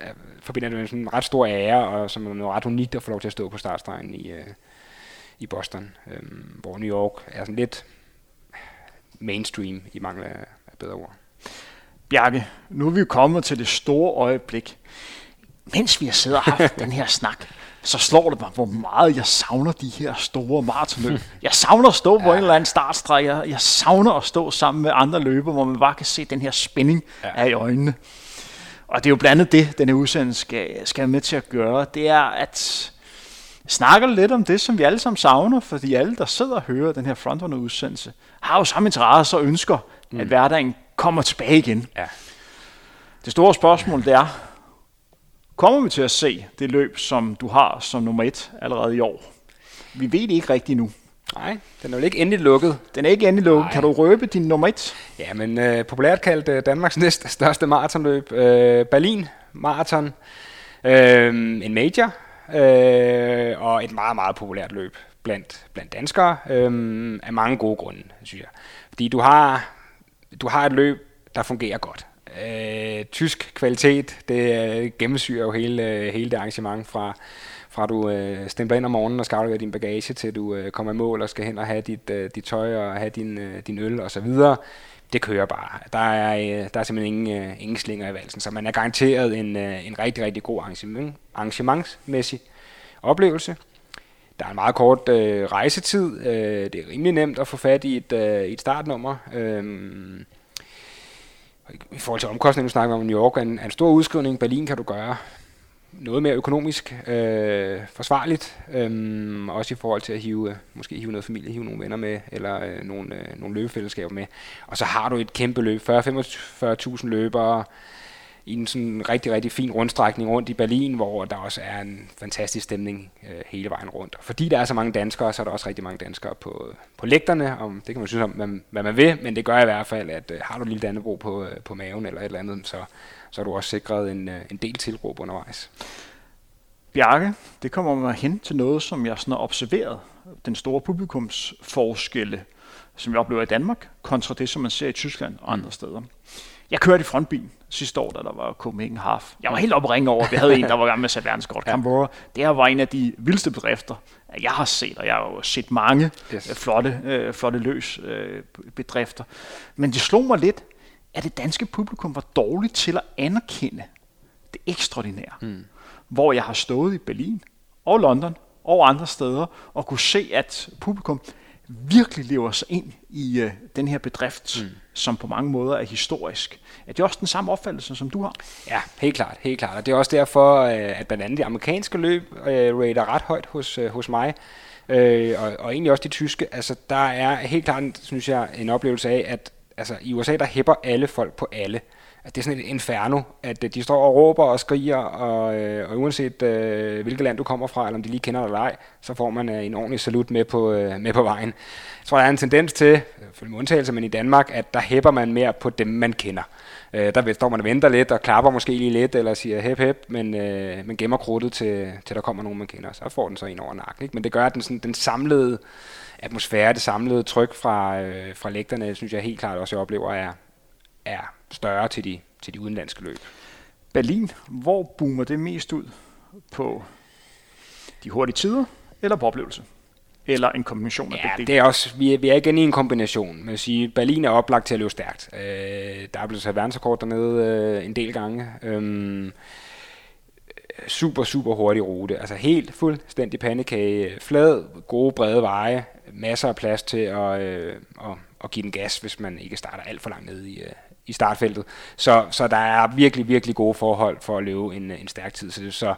øh, forbinder det med sådan en ret stor ære, og som er noget ret unikt at få lov til at stå på startstregen i, øh, i Boston. Øh, hvor New York er sådan lidt mainstream i mangel af, af bedre ord. Bjarke, nu er vi kommet til det store øjeblik. Mens vi har siddet og haft *laughs* den her snak, så slår det mig, hvor meget jeg savner de her store maratonløb. Jeg savner at stå på ja. en eller anden startstreg. Jeg, jeg savner at stå sammen med andre løber, hvor man bare kan se den her spænding ja. af i øjnene. Og det er jo blandt andet det, den her udsendelse skal, skal med til at gøre. Det er at snakke lidt om det, som vi alle sammen savner, fordi alle, der sidder og hører den her frontrunner-udsendelse, har jo samme interesse og ønsker, mm. at hverdagen kommer tilbage igen. Ja. Det store spørgsmål det er, kommer vi til at se det løb, som du har som nummer et allerede i år? Vi ved det ikke rigtigt nu. Nej, den er jo ikke endelig lukket. Den er ikke endelig lukket. Nej. Kan du røbe din nummer et? Ja, men øh, populært kaldt øh, Danmarks *laughs* næst største maratonløb, øh, Berlin Marathon. Øh, en major, øh, og et meget, meget populært løb blandt, blandt danskere, øh, af mange gode grunde, synes jeg. Fordi du har, du har et løb, der fungerer godt. Øh, tysk kvalitet, det øh, gennemsyrer jo hele, øh, hele det arrangement fra, fra du øh, stempler ind om morgenen og skal aflevere din bagage, til du øh, kommer i mål og skal hen og have dit, øh, dit tøj og have din, øh, din øl og så videre. Det kører bare. Der er, øh, der er simpelthen ingen, øh, ingen slinger i valsen, så man er garanteret en, øh, en rigtig, rigtig god arrangement, arrangementsmæssig oplevelse. Der er en meget kort øh, rejsetid. Øh, det er rimelig nemt at få fat i et, øh, et startnummer. Øh, i forhold til omkostningen, du snakker om New York, er en, en stor udskrivning. Berlin kan du gøre noget mere økonomisk øh, forsvarligt, øh, også i forhold til at hive, måske hive noget familie, hive nogle venner med, eller øh, nogle, øh, nogle løbefællesskaber med. Og så har du et kæmpe løb, 40-45.000 løbere, i en sådan rigtig, rigtig fin rundstrækning rundt i Berlin, hvor der også er en fantastisk stemning øh, hele vejen rundt. Og fordi der er så mange danskere, så er der også rigtig mange danskere på, på lægterne, og det kan man synes om, hvad, hvad man vil, men det gør i hvert fald, at øh, har du lille Dannebro på, øh, på maven eller et eller andet, så, så har du også sikret en, øh, en del tilråb undervejs. Bjarke, det kommer mig hen til noget, som jeg sådan har observeret. Den store publikumsforskelle, som jeg oplever i Danmark, kontra det, som man ser i Tyskland og andre steder. Jeg kørte i frontbil sidste år, da der var Copenhagen Half. Jeg var helt oppe ringe over, at vi havde en, der var gang med at sætte verdenskort. Ja. Canberra. Det her var en af de vildeste bedrifter, jeg har set, og jeg har jo set mange yes. Øh, flotte, øh, flotte løs øh, bedrifter. Men det slog mig lidt, at det danske publikum var dårligt til at anerkende det ekstraordinære. Mm. Hvor jeg har stået i Berlin og London og andre steder og kunne se, at publikum virkelig lever sig ind i øh, den her bedrift, mm. som på mange måder er historisk. Er det også den samme opfattelse, som du har? Ja, helt klart. Helt klart. Og det er også derfor, øh, at blandt andet de amerikanske løb øh, rater ret højt hos, øh, hos mig. Øh, og, og egentlig også de tyske. Altså, der er helt klart, synes jeg, en oplevelse af, at altså, i USA, der hæpper alle folk på alle at det er sådan et inferno, at øh, de står og råber og skriger, og, øh, og uanset øh, hvilket land du kommer fra, eller om de lige kender dig eller ej, så får man øh, en ordentlig salut med på, øh, med på vejen. Jeg tror, der er en tendens til, øh, følge med undtagelse, men i Danmark, at der hæpper man mere på dem, man kender. Øh, der står man og venter lidt, og klapper måske lige lidt, eller siger hep hep, men, øh, men gemmer krudtet til, til der kommer nogen, man kender. Så får den så en over nakken. Ikke? Men det gør, at den, sådan, den samlede atmosfære, det samlede tryk fra, øh, fra lægterne, synes jeg helt klart også, jeg oplever, er, er større til de, til de udenlandske løb. Berlin, hvor boomer det mest ud? På de hurtige tider eller på oplevelse? Eller en kombination af ja, begge det er også, vi er, vi er igen i en kombination. Man sige, Berlin er oplagt til at løbe stærkt. Øh, der er blevet sat verdensrekord dernede øh, en del gange. Øh, super, super hurtig rute. Altså helt fuldstændig pandekage. Flad, gode, brede veje. Masser af plads til at, øh, at, at give den gas, hvis man ikke starter alt for langt ned i, øh, i startfeltet. Så, så der er virkelig, virkelig gode forhold for at løbe en, en stærk tid. Så, så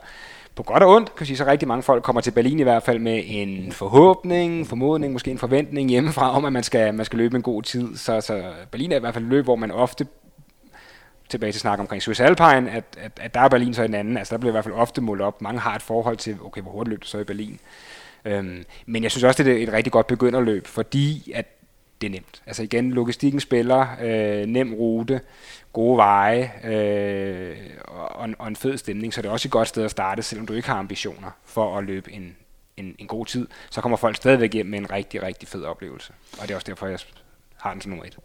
på godt og ondt, kan sige, så rigtig mange folk kommer til Berlin i hvert fald med en forhåbning, formodning, måske en forventning hjemmefra om, at man skal, man skal løbe en god tid. Så, så Berlin er i hvert fald et løb, hvor man ofte tilbage til snak omkring Swiss Alpine, at, at, at der er Berlin så en anden. Altså der bliver i hvert fald ofte målt op. Mange har et forhold til, okay, hvor hurtigt løb du så i Berlin. Øhm, men jeg synes også, det er et rigtig godt begynderløb, fordi at det er nemt. Altså igen, logistikken spiller, øh, nem rute, gode veje øh, og, og en fed stemning, så det er også et godt sted at starte, selvom du ikke har ambitioner for at løbe en, en, en god tid, så kommer folk stadigvæk hjem med en rigtig, rigtig fed oplevelse. Og det er også derfor, jeg har den som nummer et.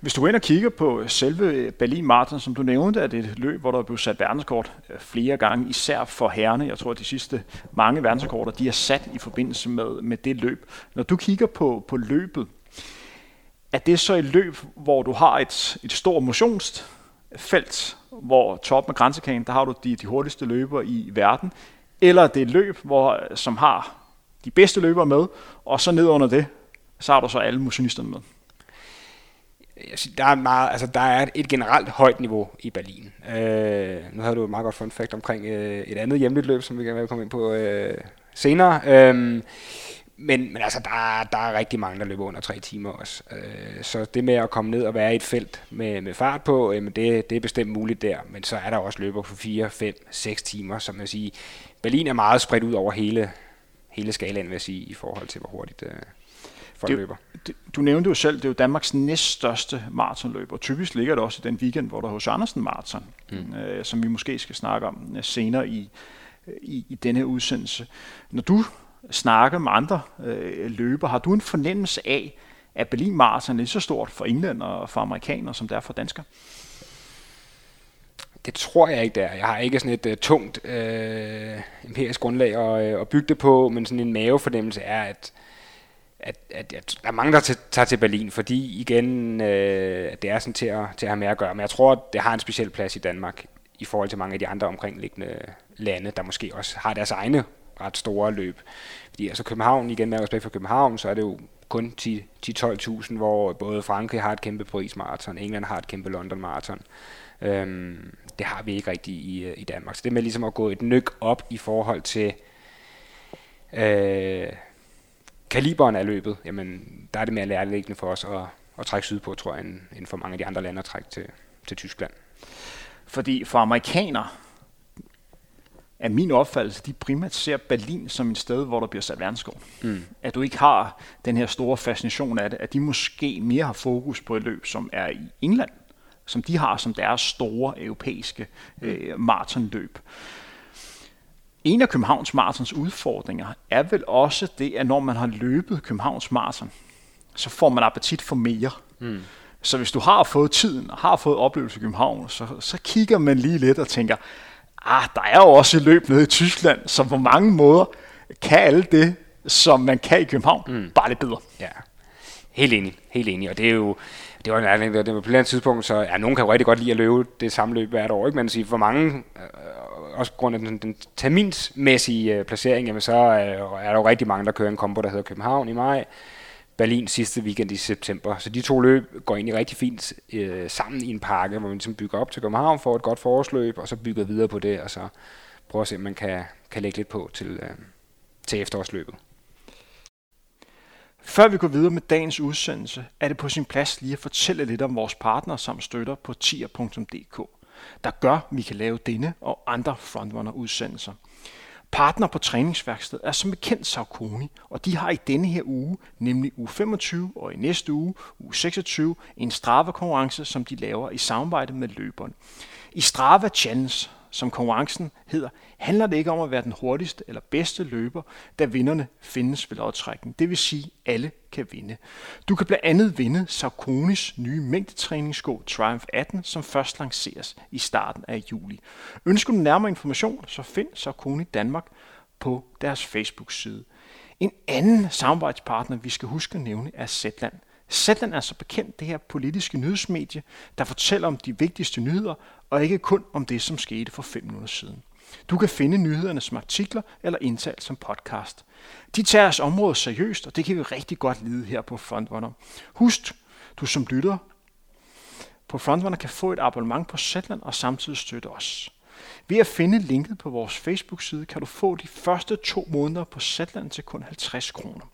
Hvis du går ind og kigger på selve Berlin Marathon, som du nævnte, er det et løb, hvor der er blevet sat verdenskort øh, flere gange, især for herrene. Jeg tror, at de sidste mange verdenskorter, de er sat i forbindelse med, med det løb. Når du kigger på, på løbet, er det så et løb, hvor du har et, et stort motionsfelt, hvor top med grænsekagen, der har du de, de hurtigste løber i verden, eller er det et løb, hvor, som har de bedste løbere med, og så ned under det, så har du så alle motionisterne med? der er, meget, altså, der er et generelt højt niveau i Berlin. Øh, nu havde du et meget godt fun fact omkring øh, et andet hjemligt løb, som vi gerne vil komme ind på øh, senere. Øh, men, men altså, der, der er rigtig mange, der løber under tre timer også. Øh, så det med at komme ned og være i et felt med, med fart på, øh, det, det er bestemt muligt der. Men så er der også løber på 4, 5, 6 timer, som jeg siger. Berlin er meget spredt ud over hele, hele skalaen, vil jeg sige, i forhold til, hvor hurtigt... Øh, for det, løber. Det, du nævnte jo selv, det er jo Danmarks næststørste maratonløb, og typisk ligger det også i den weekend, hvor der er hos Andersen Marathon, mm. øh, som vi måske skal snakke om øh, senere i, i, i denne udsendelse. Når du snakke med andre øh, løber, har du en fornemmelse af, at Berlin Marathon er lige så stort for England og for amerikanere, som det er for danskere? Det tror jeg ikke, der. Jeg har ikke sådan et uh, tungt uh, empirisk grundlag at, uh, at bygge det på, men sådan en mavefornemmelse er, at, at, at, at der er mange, der tager til Berlin, fordi igen, uh, det er sådan til at, til at have med at gøre. Men jeg tror, at det har en speciel plads i Danmark i forhold til mange af de andre omkringliggende lande, der måske også har deres egne ret store løb. Fordi altså København, igen med respekt for København, så er det jo kun 10-12.000, hvor både Frankrig har et kæmpe Paris Marathon, England har et kæmpe London Marathon. Øhm, det har vi ikke rigtig i, øh, i Danmark. Så det med ligesom at gå et nyk op i forhold til øh, kaliberen af løbet, jamen der er det mere lærerliggende for os at, at trække sydpå, tror jeg, end, end for mange af de andre lande at trække til, til Tyskland. Fordi for amerikanere, er min opfattelse, de primært ser Berlin som et sted, hvor der bliver sat verdensskov. Mm. At du ikke har den her store fascination af det, at de måske mere har fokus på et løb, som er i England, som de har som deres store europæiske øh, maratonløb. En af Københavns Maratons udfordringer er vel også det, at når man har løbet Københavns Marathon, så får man appetit for mere. Mm. Så hvis du har fået tiden og har fået oplevelse i København, så, så kigger man lige lidt og tænker, ah, der er jo også et løb nede i Tyskland, som på mange måder kan alle det, som man kan i København, mm. bare lidt bedre. Ja, helt enig, helt enig. Og det er jo, det var en ærlig, det var på et tidspunkt, så ja, nogen kan jo rigtig godt lide at løbe det samme løb hvert år, ikke? men sige, for mange, øh, også på grund af den, den terminsmæssige øh, placering, jamen, så øh, er der jo rigtig mange, der kører en kombo, der hedder København i maj, Berlin sidste weekend i september. Så de to løb går egentlig rigtig fint øh, sammen i en pakke, hvor man ligesom bygger op til København, får et godt forårsløb, og så bygger videre på det, og så prøver at se, om man kan, kan lægge lidt på til, øh, til efterårsløbet. Før vi går videre med dagens udsendelse, er det på sin plads lige at fortælle lidt om vores partner som støtter på tier.dk, der gør, at vi kan lave denne og andre frontrunner-udsendelser. Partner på træningsværkstedet er som bekendt Saucony, og de har i denne her uge, nemlig uge 25 og i næste uge, uge 26, en Strava-konkurrence, som de laver i samarbejde med løberen. I Strava Challenge som konkurrencen hedder, handler det ikke om at være den hurtigste eller bedste løber, da vinderne findes ved lodtrækning. Det vil sige, at alle kan vinde. Du kan blandt andet vinde Sauconys nye mængdetræningssko Triumph 18, som først lanceres i starten af juli. Ønsker du nærmere information, så find Saucony Danmark på deres Facebook-side. En anden samarbejdspartner, vi skal huske at nævne, er Zetland. Zetland er så bekendt det her politiske nyhedsmedie, der fortæller om de vigtigste nyheder, og ikke kun om det, som skete for fem minutter siden. Du kan finde nyhederne som artikler eller indtalt som podcast. De tager deres område seriøst, og det kan vi rigtig godt lide her på Frontrunner. Husk, du som lytter på Frontrunner kan få et abonnement på Zetland og samtidig støtte os. Ved at finde linket på vores Facebook-side, kan du få de første to måneder på Zetland til kun 50 kroner.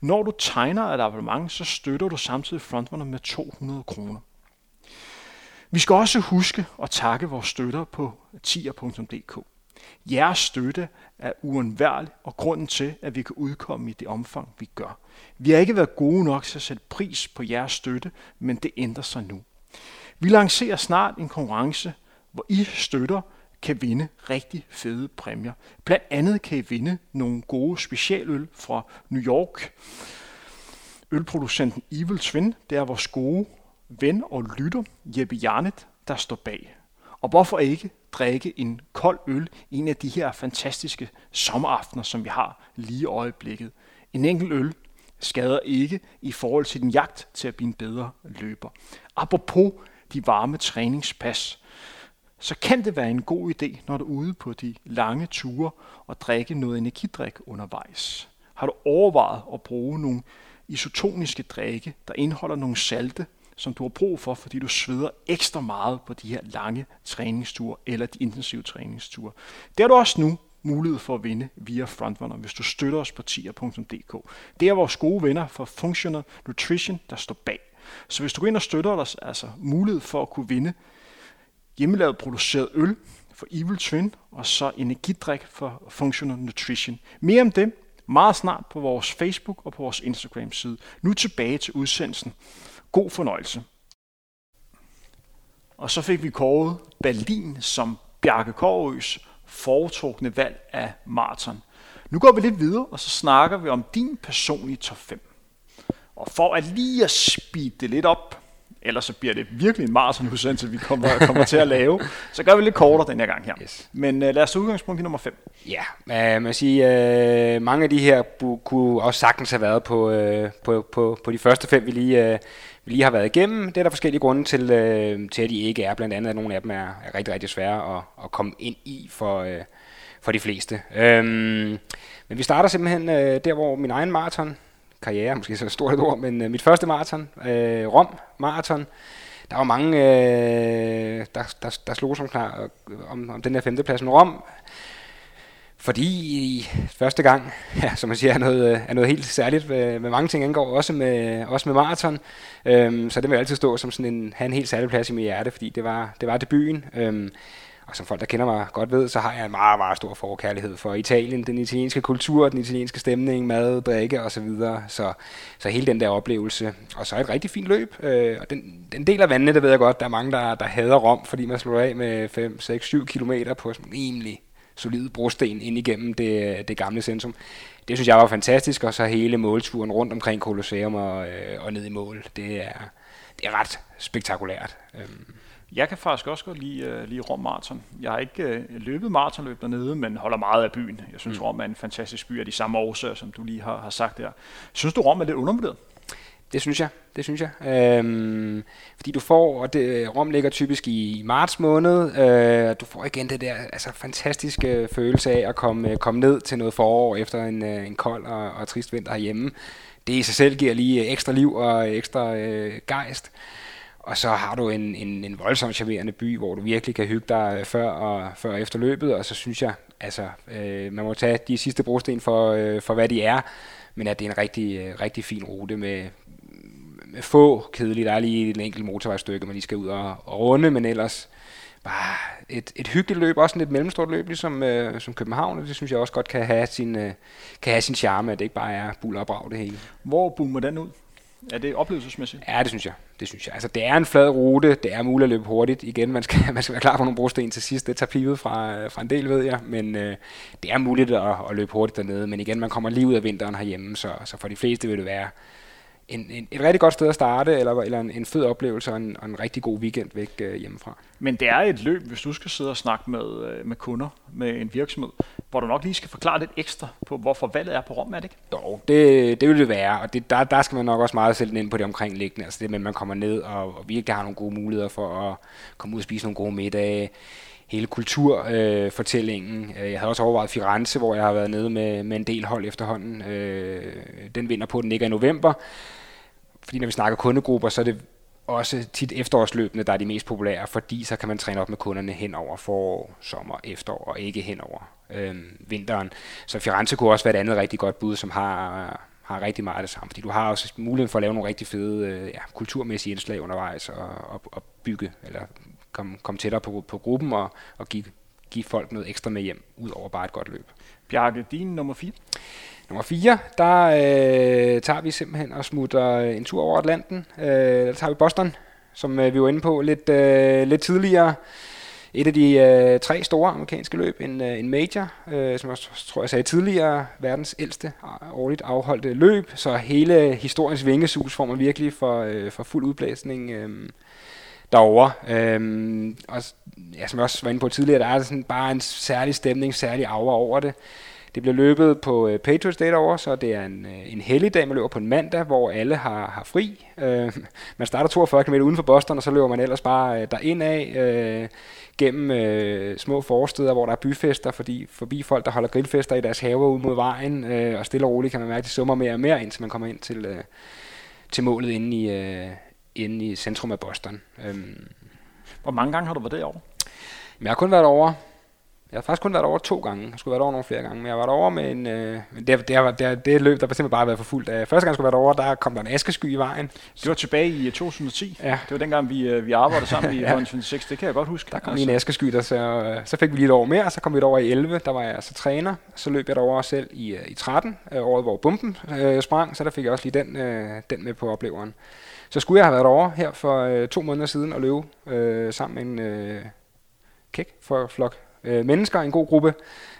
Når du tegner et abonnement, så støtter du samtidig Frontrunner med 200 kroner. Vi skal også huske at takke vores støtter på tier.dk. Jeres støtte er uundværlig og grunden til, at vi kan udkomme i det omfang, vi gør. Vi har ikke været gode nok til at sætte pris på jeres støtte, men det ændrer sig nu. Vi lancerer snart en konkurrence, hvor I støtter kan vinde rigtig fede præmier. Blandt andet kan I vinde nogle gode specialøl fra New York. Ølproducenten Evil Twin, det er vores gode ven og lytter, Jeppe Jarnet, der står bag. Og hvorfor ikke drikke en kold øl i en af de her fantastiske sommeraftener, som vi har lige i øjeblikket. En enkelt øl skader ikke i forhold til din jagt til at blive en bedre løber. Apropos de varme træningspas, så kan det være en god idé, når du er ude på de lange ture og drikke noget energidrik undervejs. Har du overvejet at bruge nogle isotoniske drikke, der indeholder nogle salte, som du har brug for, fordi du sveder ekstra meget på de her lange træningsture eller de intensive træningsture. Det har du også nu mulighed for at vinde via Frontrunner, hvis du støtter os på tier.dk. Det er vores gode venner for Functional Nutrition, der står bag. Så hvis du går ind og støtter os, altså mulighed for at kunne vinde hjemmelavet produceret øl for Evil Twin, og så energidrik for Functional Nutrition. Mere om det meget snart på vores Facebook og på vores Instagram-side. Nu tilbage til udsendelsen. God fornøjelse. Og så fik vi kåret Berlin som Bjarke Kårøs foretrukne valg af maraton. Nu går vi lidt videre, og så snakker vi om din personlige top 5. Og for at lige at speede det lidt op, ellers så bliver det virkelig en maratonudsendelse, vi kommer, kommer til at lave, så gør vi lidt kortere den her gang her. Yes. Men uh, lad os tage udgangspunkt i nummer 5. Ja, man siger, uh, mange af de her kunne også sagtens have været på, uh, på, på, på de første fem, vi lige, uh, vi lige har været igennem. Det er der forskellige grunde til, uh, til at de ikke er. Blandt andet at nogle af dem er, er rigtig, rigtig svære at, at komme ind i for, uh, for de fleste. Um, men vi starter simpelthen uh, der, hvor min egen maraton karriere, måske så stort et ord, men øh, mit første maraton, øh, Rom Marathon, der var mange, øh, der, der, der slog som klar øh, om, om den her femteplads. Men Rom, fordi første gang, *laughs* ja, som man siger, er noget, øh, er noget helt særligt med, med mange ting angår, også med, også med maraton. Øhm, så det vil altid stå som sådan en, have en helt særlig plads i mit hjerte, fordi det var, det var debuten. Øhm, og som folk, der kender mig godt ved, så har jeg en meget, meget stor forkærlighed for Italien, den italienske kultur, den italienske stemning, mad, drikke osv. Så, videre. så, så hele den der oplevelse. Og så et rigtig fint løb. Øh, og den, den del af vandene, det ved jeg godt, der er mange, der, der hader Rom, fordi man slår af med 5, 6, 7 kilometer på sådan rimelig solid brosten ind igennem det, det gamle centrum. Det synes jeg var fantastisk, og så hele målturen rundt omkring Colosseum og, øh, og ned i mål. Det er, det er ret spektakulært. Øhm. Jeg kan faktisk også godt lide, uh, lide Rom Marathon. Jeg har ikke uh, løbet maratonløb dernede, men holder meget af byen. Jeg synes, mm. Rom er en fantastisk by af de samme årsager, som du lige har, har sagt der. Synes du, Rom er lidt undervurderet? Det synes jeg, det synes jeg. Øhm, fordi du får, og det, Rom ligger typisk i marts måned, øh, du får igen det der altså, fantastiske følelse af at komme, komme ned til noget forår efter en, øh, en kold og, og trist vinter herhjemme. Det i sig selv giver lige ekstra liv og ekstra øh, gejst. Og så har du en, en, en voldsomt charmerende by, hvor du virkelig kan hygge dig øh, før og, før og efter løbet, og så synes jeg, altså, øh, man må tage de sidste brosten for, øh, for hvad de er, men at det er en rigtig, øh, rigtig fin rute med, med få kedelige. Der er lige et enkelt motorvejstykke, man lige skal ud og, og runde, men ellers bare et, et hyggeligt løb, også et mellemstort løb, ligesom øh, som København, og det synes jeg også godt kan have sin, øh, kan have sin charme, at det ikke bare er buller og brag det hele. Hvor boomer den ud? Er det oplevelsesmæssigt? Ja, det synes jeg. Det synes jeg. Altså, det er en flad rute. Det er muligt at løbe hurtigt. Igen, man skal, *laughs* man skal være klar på nogle brosten til sidst. Det tager pivet fra, øh, fra en del, ved jeg. Men øh, det er muligt at, at løbe hurtigt dernede. Men igen, man kommer lige ud af vinteren herhjemme, så, så for de fleste vil det være en, en, et rigtig godt sted at starte, eller, eller en, en fed oplevelse og en, og en rigtig god weekend væk øh, hjemmefra. Men det er et løb, hvis du skal sidde og snakke med, øh, med kunder med en virksomhed, hvor du nok lige skal forklare lidt ekstra på, hvorfor valget er på Rom, er det ikke? Jo, det, det vil det være, og det, der, der skal man nok også meget sætte ind på det omkringliggende, altså det med, at man kommer ned og, og virkelig har nogle gode muligheder for at komme ud og spise nogle gode middage, hele kulturfortællingen. Øh, jeg havde også overvejet Firenze, hvor jeg har været nede med, med en del hold efterhånden. Øh, den vinder på, den ikke i november fordi når vi snakker kundegrupper, så er det også tit efterårsløbende, der er de mest populære, fordi så kan man træne op med kunderne hen over forår, sommer, efterår, og ikke hen over øh, vinteren. Så Firenze kunne også være et andet rigtig godt bud, som har, har rigtig meget af det samme, fordi du har også muligheden for at lave nogle rigtig fede øh, ja, kulturmæssige indslag undervejs, og, og, og bygge, eller komme kom tættere på, på gruppen, og, og give, give folk noget ekstra med hjem, ud over bare et godt løb. Bjarke, din nummer 4? Nummer 4, der øh, tager vi simpelthen og smutter en tur over Atlanten. Øh, der tager vi Boston, som øh, vi var inde på lidt, øh, lidt tidligere. Et af de øh, tre store amerikanske løb, en, øh, en major, øh, som jeg tror jeg sagde tidligere, verdens ældste årligt afholdte løb. Så hele historiens vingesus får man virkelig for, øh, for fuld udblæsning. Øh, derovre. Øhm, og ja, som jeg også var inde på tidligere, der er sådan bare en særlig stemning, særlig aura over det. Det bliver løbet på øh, Patriots Day over, så det er en, øh, en helligdag, man løber på en mandag, hvor alle har, har fri. Øh, *laughs* man starter 42 km uden for Boston, og så løber man ellers bare øh, derind af øh, gennem øh, små forsteder, hvor der er byfester, fordi forbi folk, der holder grillfester i deres haver ud mod vejen, øh, og stille og roligt kan man mærke, at de summer mere og mere, indtil man kommer ind til, øh, til målet inde i, øh, inde i centrum af Boston. Øh. Hvor mange gange har du været derovre? Jeg har kun været over Jeg har faktisk kun været over to gange. Jeg skulle været over nogle flere gange, men jeg var derovre med en... Øh, det, det, det, det løb, der simpelthen bare været for fuldt. Første gang jeg skulle være derovre, der kom der en askesky i vejen. Det var tilbage i 2010. Ja. Det var dengang, vi, øh, vi arbejdede sammen i *laughs* ja. 26. Det kan jeg godt huske. Der kom altså. en askesky, der så, øh, så fik vi lige et år mere, og så kom vi derover i 11. Der var jeg altså træner. Så løb jeg derover selv i, øh, i 13, året hvor bomben øh, sprang. Så der fik jeg også lige den, øh, den med på opleveren. Så skulle jeg have været derovre her for øh, to måneder siden og løbe øh, sammen med en øh, kæk for flok øh, mennesker, en god gruppe.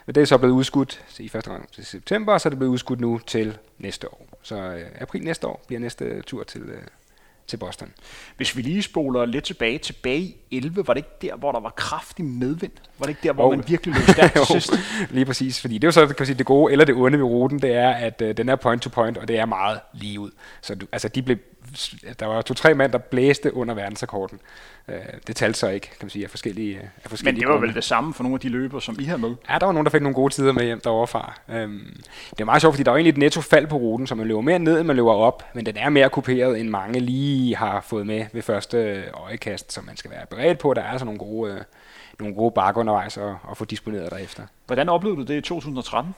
Det er så blevet udskudt i første gang til september, og så er det blevet udskudt nu til næste år. Så øh, april næste år bliver næste tur til, øh, til Boston. Hvis vi lige spoler lidt tilbage, tilbage i 11, var det ikke der, hvor der var kraftig medvind? Var det ikke der, hvor oh. man virkelig løb stærkt *laughs* til sidst? lige præcis, fordi det er jo så kan sige, det gode eller det onde ved ruten, det er, at øh, den er point to point, og det er meget lige ud. Så du, altså, de blev der var to-tre mand, der blæste under verdensrekorden. Øh, det talte så ikke, kan man sige, af forskellige, af forskellige Men det var grunde. vel det samme for nogle af de løber, som I har med? Ja, der var nogen, der fik nogle gode tider med hjem derovre fra. Øhm, det er meget sjovt, fordi der er egentlig et netto fald på ruten, så man løber mere ned, end man løber op, men den er mere kuperet, end mange lige har fået med ved første øjekast, så man skal være beredt på. Der er altså nogle gode, øh, nogle gode bakker undervejs at, at få disponeret derefter. Hvordan oplevede du det i 2013?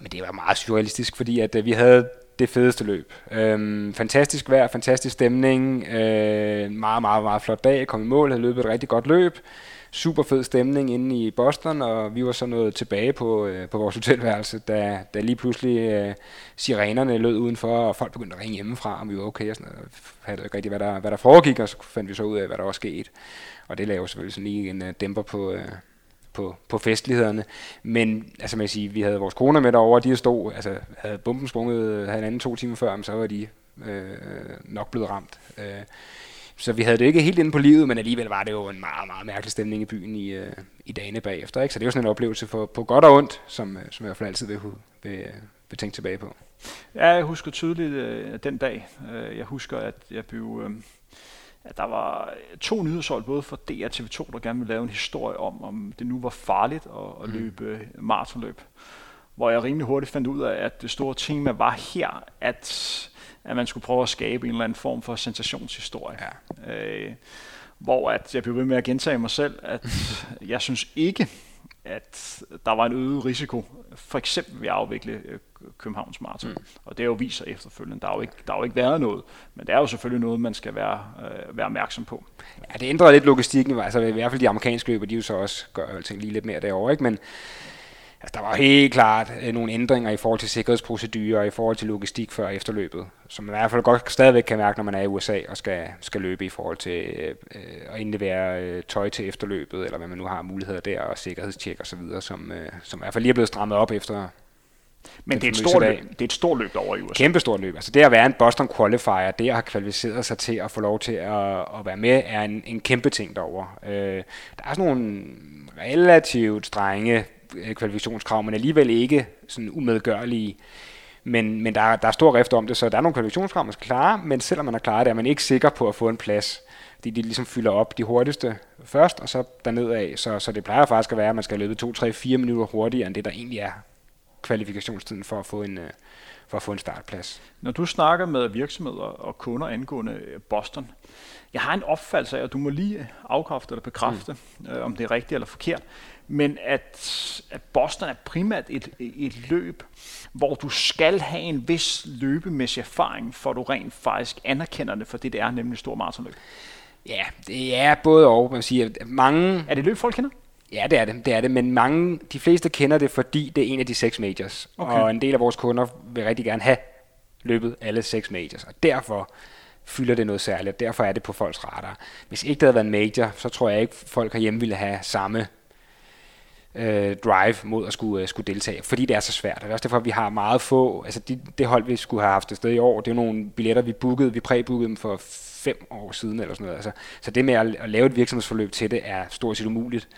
Men det var meget surrealistisk, fordi at, øh, vi havde det fedeste løb. Øhm, fantastisk vejr, fantastisk stemning, øh, meget, meget, meget flot dag, kom i mål, havde løbet et rigtig godt løb, super fed stemning inde i Boston, og vi var så nået tilbage på, øh, på vores hotelværelse, da, da lige pludselig øh, sirenerne lød udenfor, og folk begyndte at ringe hjemmefra, om vi var okay, og sådan noget. havde ikke rigtig, hvad der, hvad der foregik, og så fandt vi så ud af, hvad der var sket. Og det lavede selvfølgelig sådan lige en øh, dæmper på, øh, på, på festlighederne. Men altså man sige, vi havde vores koner med derovre, de stod, altså havde bomben sprunget øh, havde en anden to timer før, så var de øh, nok blevet ramt. Øh, så vi havde det ikke helt inde på livet, men alligevel var det jo en meget, meget mærkelig stemning i byen i, øh, i dagene bagefter. Ikke? Så det er jo sådan en oplevelse for, på godt og ondt, som, øh, som jeg i hvert fald altid vil, vil, vil tænke tilbage på. Ja, jeg husker tydeligt øh, den dag. Øh, jeg husker, at jeg blev... Øh at der var to nyhedshold, både for DR og TV2, der gerne ville lave en historie om, om det nu var farligt at, at mm. løbe maratonløb. Hvor jeg rimelig hurtigt fandt ud af, at det store tema var her, at, at man skulle prøve at skabe en eller anden form for sensationshistorie. Ja. Øh, hvor at jeg blev ved med at gentage mig selv, at *laughs* jeg synes ikke, at der var en øget risiko, for eksempel ved at afvikle øh, Københavns Marathon. Mm. Og det er jo viser efterfølgende. Der har jo, ikke, der har jo ikke været noget, men det er jo selvfølgelig noget, man skal være, øh, være opmærksom på. Ja, det ændrer lidt logistikken, altså i hvert fald de amerikanske løber, de jo så også gør alting lige lidt mere derovre, ikke? men Altså, der var helt klart øh, nogle ændringer i forhold til sikkerhedsprocedurer, i forhold til logistik før efterløbet, som man i hvert fald godt stadigvæk kan mærke, når man er i USA og skal, skal løbe i forhold til øh, at indlevere øh, tøj til efterløbet, eller hvad man nu har muligheder der, og sikkerhedstjek osv., som, øh, som i hvert fald lige er blevet strammet op efter men det er, et stort løb, det er et stort løb over i USA. Kæmpe stort løb. Altså det at være en Boston qualifier, det at have kvalificeret sig til at få lov til at, at være med, er en, en kæmpe ting derovre. Øh, der er sådan nogle relativt strenge kvalifikationskrav, men alligevel ikke sådan umedgørlige. Men, men der, er, der er stor rift om det, så der er nogle kvalifikationskrav, man skal klare, men selvom man er klaret det, er man ikke sikker på at få en plads. Fordi de ligesom fylder op de hurtigste først, og så derned af. Så, så det plejer faktisk at være, at man skal løbe 2, 3, 4 minutter hurtigere, end det der egentlig er kvalifikationstiden for at få en, øh, for at få en startplads. Når du snakker med virksomheder og kunder angående Boston, jeg har en opfattelse af, at du må lige afkræfte eller bekræfte, mm. øh, om det er rigtigt eller forkert, men at, at Boston er primært et, et løb, hvor du skal have en vis løbemæssig erfaring, for du rent faktisk anerkender det for det, det er, nemlig stor maratonløb. Ja, det er både og. Man siger, mange... Er det løb, folk kender? Ja, det er det, det er det, men mange, de fleste kender det, fordi det er en af de seks majors. Okay. Og en del af vores kunder vil rigtig gerne have løbet alle seks majors, og derfor fylder det noget særligt, og derfor er det på folks radar. Hvis ikke det havde været en major, så tror jeg ikke, folk herhjemme ville have samme øh, drive mod at skulle, øh, skulle deltage, fordi det er så svært. Det er også derfor, at vi har meget få, altså de, det hold, vi skulle have haft sted i år, det er nogle billetter, vi bookede, vi præbookede dem for fem år siden eller sådan noget. Altså, så det med at, at lave et virksomhedsforløb til det er stort set umuligt.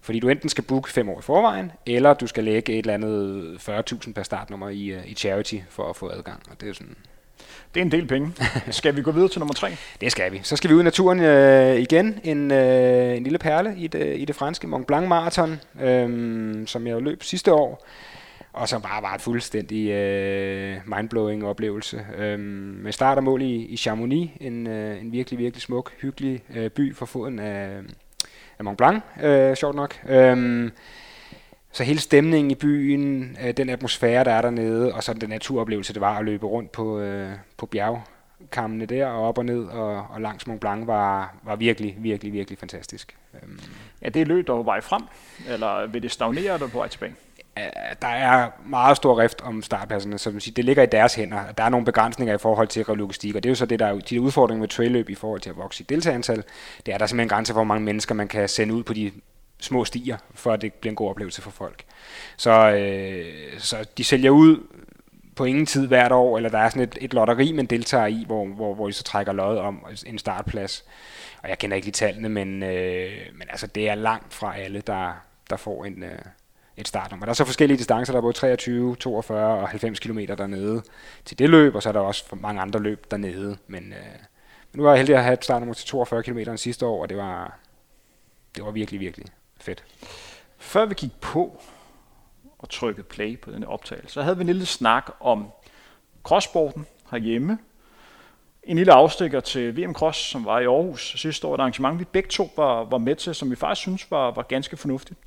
Fordi du enten skal booke fem år i forvejen, eller du skal lægge et eller andet 40.000 per startnummer i, øh, i charity for at få adgang. Og det er sådan, det er en del penge. *laughs* Skal vi gå videre til nummer tre? Det skal vi. Så skal vi ud i naturen øh, igen. En, øh, en lille perle i det, i det franske Mont Blanc Marathon, øh, som jeg løb sidste år. Og som bare var et fuldstændig øh, mindblowing oplevelse. Øh, med start og mål i, i Chamonix, en, øh, en virkelig, virkelig smuk, hyggelig øh, by for foden af, af Mont Blanc, øh, sjovt nok. Øh, så hele stemningen i byen, øh, den atmosfære, der er dernede, og så den naturoplevelse, det var at løbe rundt på, øh, på bjergkammene der, og op og ned, og, og langs Mont Blanc, var, var virkelig, virkelig, virkelig fantastisk. Øhm. Ja, det er løb, der var vej frem, eller vil det stagnere, der på vej tilbage? der er meget stor rift om startpladserne, så siger, det ligger i deres hænder. Der er nogle begrænsninger i forhold til logistik, og det er jo så det, der er de udfordringer med trailløb i forhold til at vokse i deltagerantal. Det er der simpelthen grænse for, hvor mange mennesker man kan sende ud på de små stier, for at det bliver en god oplevelse for folk. Så, øh, så de sælger ud på ingen tid hvert år, eller der er sådan et, et lotteri, man deltager i, hvor, hvor, hvor de så trækker lod om en startplads. Og jeg kender ikke lige tallene, men, øh, men altså, det er langt fra alle, der, der får en, øh, et startnummer. Der er så forskellige distancer, der er både 23, 42 og 90 km dernede til det løb, og så er der også for mange andre løb dernede. Men, øh, men nu var jeg heldig at have et startnummer til 42 km sidste år, og det var, det var virkelig, virkelig fedt. Før vi gik på og trykkede play på denne optagelse, så havde vi en lille snak om crosssporten herhjemme. En lille afstikker til VM Cross, som var i Aarhus sidste år, et arrangement, vi begge to var, var med til, som vi faktisk synes var, var ganske fornuftigt.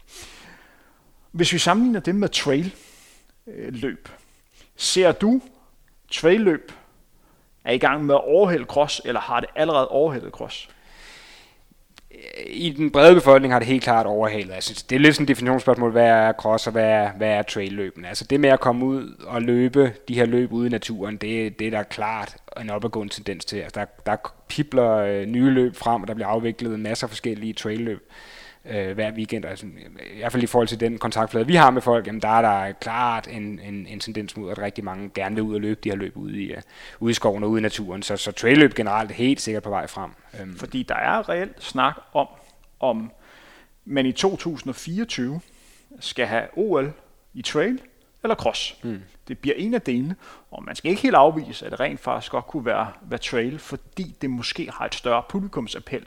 Hvis vi sammenligner det med trail løb, ser du trail løb er i gang med at overhælde cross, eller har det allerede overhældet cross? I den brede befolkning har det helt klart overhalet. Altså, det er lidt sådan et definitionsspørgsmål, hvad er cross og hvad er, hvad er trail-løben. Altså det med at komme ud og løbe de her løb ude i naturen, det, det er der klart en opadgående tendens til. Altså, der, der pipler øh, nye løb frem, og der bliver afviklet masser af forskellige trail-løb øh, hver weekend. Altså, I hvert fald i forhold til den kontaktflade, vi har med folk, jamen, der er der klart en, en, en tendens mod, at rigtig mange gerne vil ud og løbe de her løb ude i, uh, ude i skoven og ude i naturen. Så, så trailløb generelt er helt sikkert på vej frem. Øhm. Fordi der er reelt snak om, om man i 2024 skal have OL i trail eller cross. Mm. Det bliver en af delene, og man skal ikke helt afvise, at det rent faktisk godt kunne være, være trail, fordi det måske har et større publikumsappel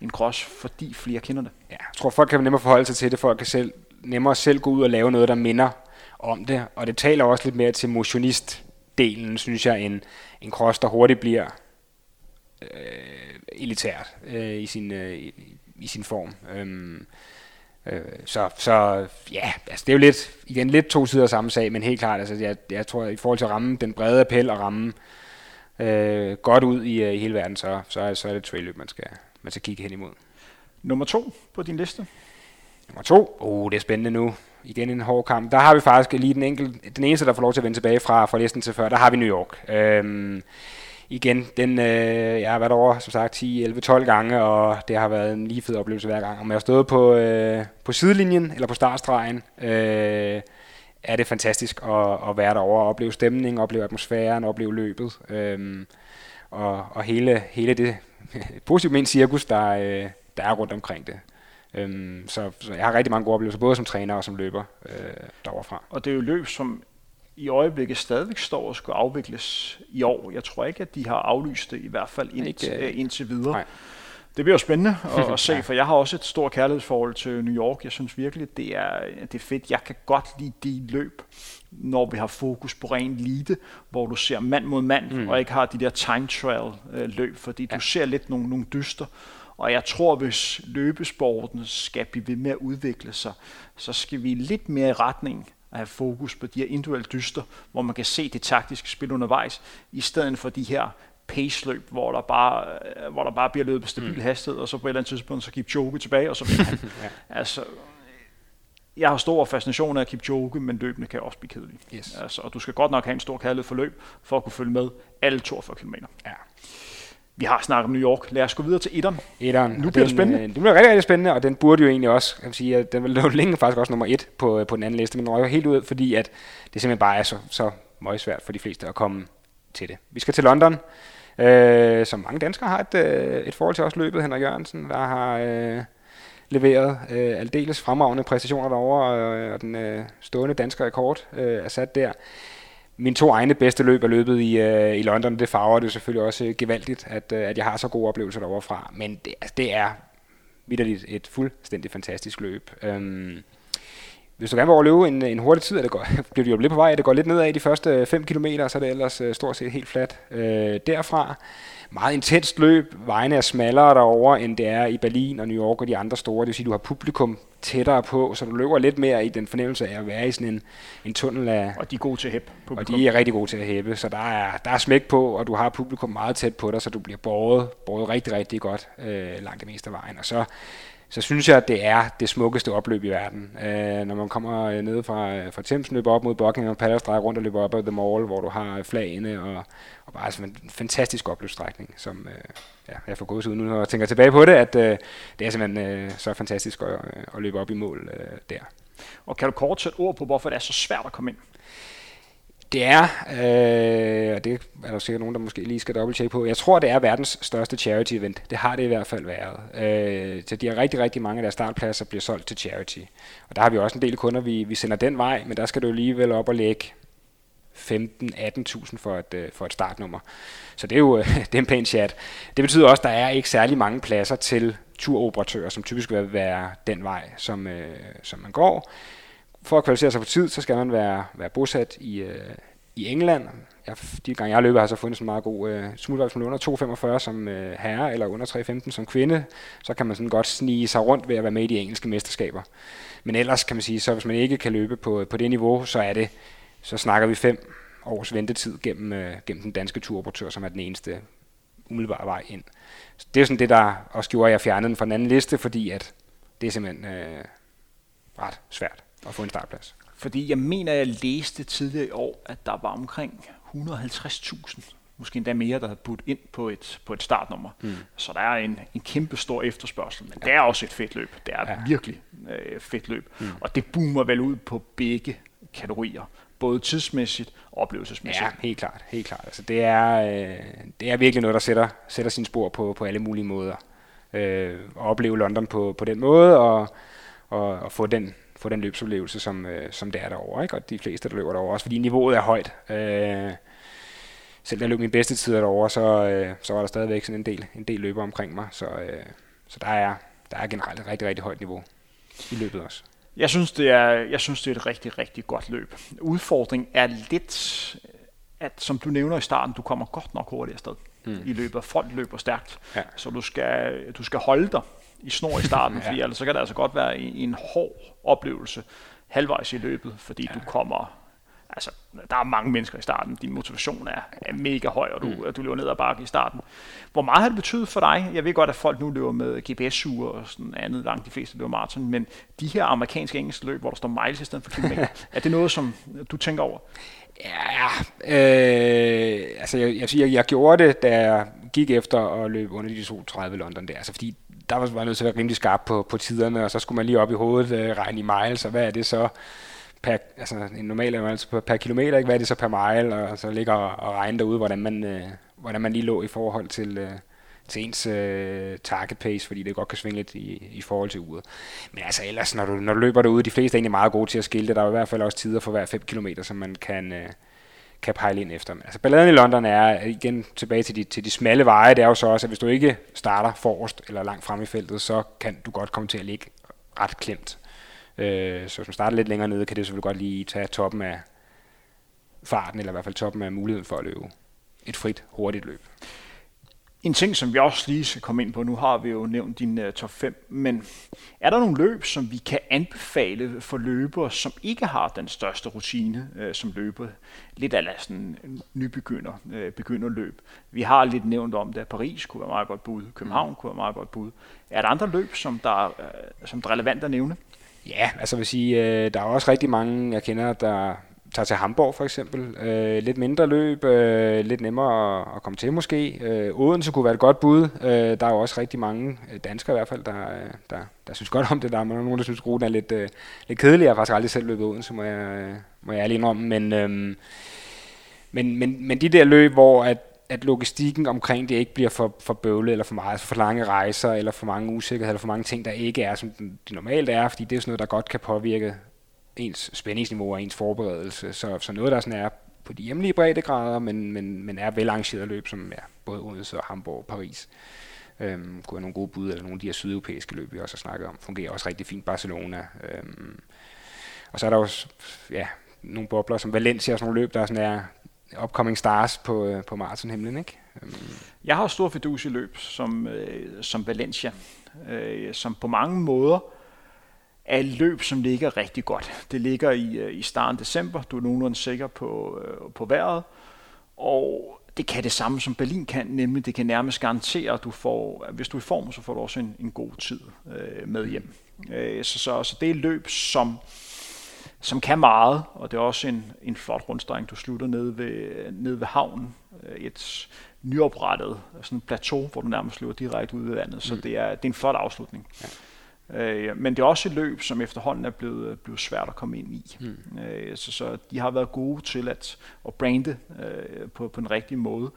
en cross, fordi flere kender det. Ja, jeg tror, folk kan nemmere forholde sig til det. Folk kan selv, nemmere selv gå ud og lave noget, der minder om det. Og det taler også lidt mere til motionistdelen, synes jeg, en, en cross, der hurtigt bliver øh, elitært øh, i, sin, øh, i, i sin form. Øhm, øh, så, så ja, altså det er jo lidt, igen lidt to sider af samme sag, men helt klart, altså jeg, jeg tror, i forhold til at ramme den brede appel og ramme øh, godt ud i, øh, i hele verden, så, så, så er det trail man skal, man skal kigge hen imod. Nummer to på din liste? Nummer to? Oh, det er spændende nu. Igen en hård kamp. Der har vi faktisk lige den, enkel, den eneste, der får lov til at vende tilbage fra, fra listen til før. Der har vi New York. Øhm, igen, den, øh, jeg har været over, som sagt, 10, 11, 12 gange, og det har været en lige fed oplevelse hver gang. Om jeg har stået på, øh, på sidelinjen eller på startstregen, øh, er det fantastisk at, at være derovre og opleve stemningen, opleve atmosfæren, opleve løbet. Øh, og, og hele, hele det *laughs* positivt ment cirkus, der, øh, der er rundt omkring det. Øhm, så, så jeg har rigtig mange gode oplevelser, både som træner og som løber øh, derovre fra. Og det er jo løb, som i øjeblikket stadigvæk står og skal afvikles i år. Jeg tror ikke, at de har aflyst det, i hvert fald ind, ikke, øh, indtil videre. Nej. Det bliver jo spændende *laughs* at, at se, for jeg har også et stort kærlighedsforhold til New York. Jeg synes virkelig, det er, det er fedt. Jeg kan godt lide de løb, når vi har fokus på ren lide, hvor du ser mand mod mand, mm. og ikke har de der time trial øh, løb, fordi ja. du ser lidt nogle, nogle dyster. Og jeg tror, hvis løbesporten skal blive ved med at udvikle sig, så skal vi lidt mere i retning at have fokus på de her individuelle dyster, hvor man kan se det taktiske spil undervejs, i stedet for de her pace-løb, hvor der bare, øh, hvor der bare bliver løbet på stabil mm. hastighed, og så på et eller andet tidspunkt, så Kipchoge tilbage, og så bliver han. *laughs* ja. Altså, jeg har stor fascination af Kipchoge, men løbende kan også blive kedelige. Yes. Altså, og du skal godt nok have en stor kærlighed for løb, for at kunne følge med alle 42 km. Ja. Vi har snakket om New York. Lad os gå videre til etteren. Etteren. Nu bliver den, det spændende. Øh, det bliver rigtig, rigtig spændende, og den burde jo egentlig også, kan man sige, at den lå længe faktisk også nummer et på, på den anden liste, men den røg helt ud, fordi at det simpelthen bare er så, så svært for de fleste at komme til det. Vi skal til London, øh, som mange danskere har et, øh, et forhold til også løbet. Henrik Jørgensen, der har øh, leveret øh, aldeles fremragende præstationer derovre, øh, og den øh, stående danske rekord øh, er sat der. Mine to egne bedste løb er løbet i, øh, i London, det farver det selvfølgelig også øh, gevaldigt, at, øh, at jeg har så gode oplevelser derovre fra. Men det, altså, det er vidderligt et fuldstændig fantastisk løb. Øh, hvis du gerne vil overleve en, en hurtig tid, det går, *laughs* bliver du hjulpet lidt på vej, det går lidt nedad i de første 5 km, så er det ellers øh, stort set helt fladt øh, derfra. Meget intenst løb, vejene er smallere derovre, end det er i Berlin og New York og de andre store, det vil sige, du har publikum tættere på, så du løber lidt mere i den fornemmelse af at være i sådan en, en tunnel af... Og de er gode til at hæppe publikum. Og de er rigtig gode til at hæppe, så der er, der er smæk på, og du har publikum meget tæt på dig, så du bliver båret, båret rigtig, rigtig godt øh, langt det meste af vejen. Og så så synes jeg, at det er det smukkeste opløb i verden. Øh, når man kommer øh, ned fra, øh, fra Thames, løber op mod Buckingham Palace, drejer rundt og løber op ad The Mall, hvor du har øh, flagene og, og bare sådan en fantastisk opløbsstrækning, som øh, ja, jeg får gået ud nu, når jeg tænker tilbage på det, at øh, det er simpelthen øh, så fantastisk at, øh, at løbe op i mål øh, der. Og kan du kort sætte ord på, hvorfor det er så svært at komme ind? Det er, øh, og det er der sikkert nogen, der måske lige skal dobbelttjekke på, jeg tror, det er verdens største charity event. Det har det i hvert fald været. Øh, så de har rigtig, rigtig mange af deres startpladser bliver solgt til charity. Og der har vi også en del kunder, vi, vi sender den vej, men der skal du alligevel op og lægge 15-18.000 for et, øh, for et startnummer. Så det er jo øh, *laughs* det er en pæn chat. Det betyder også, at der er ikke særlig mange pladser til turoperatører, som typisk vil være den vej, som, øh, som man går for at kvalificere sig på tid, så skal man være, være bosat i, øh, i England. Jeg, de gange jeg har løbet, har jeg så fundet sådan en meget god øh, smulvejs under 2,45 som øh, herre, eller under 3,15 som kvinde. Så kan man sådan godt snige sig rundt ved at være med i de engelske mesterskaber. Men ellers kan man sige, så hvis man ikke kan løbe på, på det niveau, så er det, så snakker vi fem års ventetid gennem, øh, gennem den danske turoperatør, som er den eneste umiddelbare vej ind. Så det er sådan det, der også gjorde, at jeg fjernede den fra den anden liste, fordi at det er simpelthen øh, ret svært at få en startplads. Fordi jeg mener, jeg læste tidligere i år, at der var omkring 150.000 måske endda mere, der havde budt ind på et, på et startnummer. Mm. Så der er en, en kæmpe stor efterspørgsel, men ja. det er også et fedt løb. Det er ja. virkelig øh, fedt løb. Mm. Og det boomer vel ud på begge kategorier, både tidsmæssigt og oplevelsesmæssigt. Ja, helt klart. Helt klart. Altså, det, er, øh, det er virkelig noget, der sætter, sætter sin spor på, på alle mulige måder. Øh, at opleve London på, på den måde, og, og, og få den få den løbsoplevelse, som, øh, som det er derovre. Ikke? Og de fleste, der løber derovre, også fordi niveauet er højt. Øh, selv da jeg løb min bedste tid derovre, så, øh, så var der stadigvæk sådan en del, en del løber omkring mig. Så, øh, så der, er, der er generelt et rigtig, rigtig højt niveau i løbet også. Jeg synes, det er, jeg synes, det er et rigtig, rigtig godt løb. Udfordringen er lidt, at som du nævner i starten, du kommer godt nok hurtigt afsted mm. i løbet. Folk løber stærkt, ja. så du skal, du skal holde dig i snor i starten, *laughs* ja. fordi ellers så kan det altså godt være en, en hård oplevelse halvvejs i løbet, fordi ja. du kommer altså, der er mange mennesker i starten. Din motivation er, er mega høj, og du, mm. du løber ned ad bakke i starten. Hvor meget har det betydet for dig? Jeg ved godt, at folk nu løber med GPS-ure og sådan andet, langt de fleste løber maraton, men de her amerikanske engelske løb, hvor der står miles i stedet for kilometer, *laughs* er det noget, som du tænker over? Ja, øh, altså jeg, jeg, jeg, jeg gjorde det, da jeg gik efter at løbe under de 32 London der, altså fordi der var man nødt til at være rimelig skarp på, på tiderne, og så skulle man lige op i hovedet øh, regne i miles, og hvad er det så per, altså en normal er altså per, per kilometer, ikke? hvad er det så per mile, og så ligger og, og regne derude, hvordan man, øh, hvordan man lige lå i forhold til, øh, til ens øh, target pace, fordi det godt kan svinge lidt i, i forhold til uret. Men altså ellers, når du, når du løber derude, de fleste er egentlig meget gode til at skilte, der er i hvert fald også tider for hver 5 km, som man kan, øh, kan pejle ind efter. Altså balladen i London er, øh, igen tilbage til de, til de smalle veje, det er jo så også, at hvis du ikke starter forrest eller langt frem i feltet, så kan du godt komme til at ligge ret klemt. Øh, så hvis man starter lidt længere nede, kan det selvfølgelig godt lige tage toppen af farten, eller i hvert fald toppen af muligheden for at løbe et frit, hurtigt løb. En ting, som vi også lige skal komme ind på, nu har vi jo nævnt din uh, top 5, men er der nogle løb, som vi kan anbefale for løbere, som ikke har den største rutine uh, som løber? Lidt af sådan nybegynder, uh, begynderløb. Vi har lidt nævnt om det, Paris kunne være meget godt bud, København kunne være meget godt bud. Er der andre løb, som der, uh, som der er relevant at nævne? Ja, altså vil sige, uh, der er også rigtig mange, jeg kender, der tager til Hamburg for eksempel. Øh, lidt mindre løb, øh, lidt nemmere at, at komme til måske. Øh, Odense kunne være et godt bud. Øh, der er jo også rigtig mange øh, danskere i hvert fald, der, øh, der, der synes godt om det. Der er nogen, der synes, at ruten er lidt, øh, lidt kedelig. Jeg har faktisk aldrig selv løbet Odense, må jeg, øh, må jeg ærlig indrømme. Men, øh, men, men, men de der løb, hvor at at logistikken omkring det ikke bliver for, for bøvlet eller for meget, altså for lange rejser eller for mange usikkerheder eller for mange ting, der ikke er, som det normalt er, fordi det er sådan noget, der godt kan påvirke ens spændingsniveau og ens forberedelse. Så, så noget, der sådan er på de hjemlige breddegrader, men, men, men er velarrangeret løb, som ja, både Odense og Hamburg og Paris. Øhm, kunne være nogle gode bud, eller nogle af de her sydeuropæiske løb, vi også har snakket om. Fungerer også rigtig fint. Barcelona. Øhm, Og så er der også ja, nogle bobler som Valencia og sådan nogle løb, der er sådan er upcoming stars på, øh, på på maratonhimlen, ikke? Øhm. Jeg har stor fedus i løb som, øh, som Valencia, øh, som på mange måder et løb, som ligger rigtig godt. Det ligger i, øh, i starten af december, du er nogenlunde sikker på, øh, på vejret, og det kan det samme som Berlin kan, nemlig det kan nærmest garantere, at du får, at hvis du er i form, så får du også en, en god tid øh, med hjem. Øh, så, så, så det er løb, som, som kan meget, og det er også en, en flot rundstrækning. Du slutter ned ved, ned ved havnen, øh, et nyoprettet sådan et plateau, hvor du nærmest løber direkte ud ved vandet, så mm. det, er, det er en flot afslutning. Ja. Øh, men det er også et løb, som efterhånden er blevet, blevet svært at komme ind i. Mm. Øh, så, så de har været gode til at, at brande øh, på, på en rigtig måde.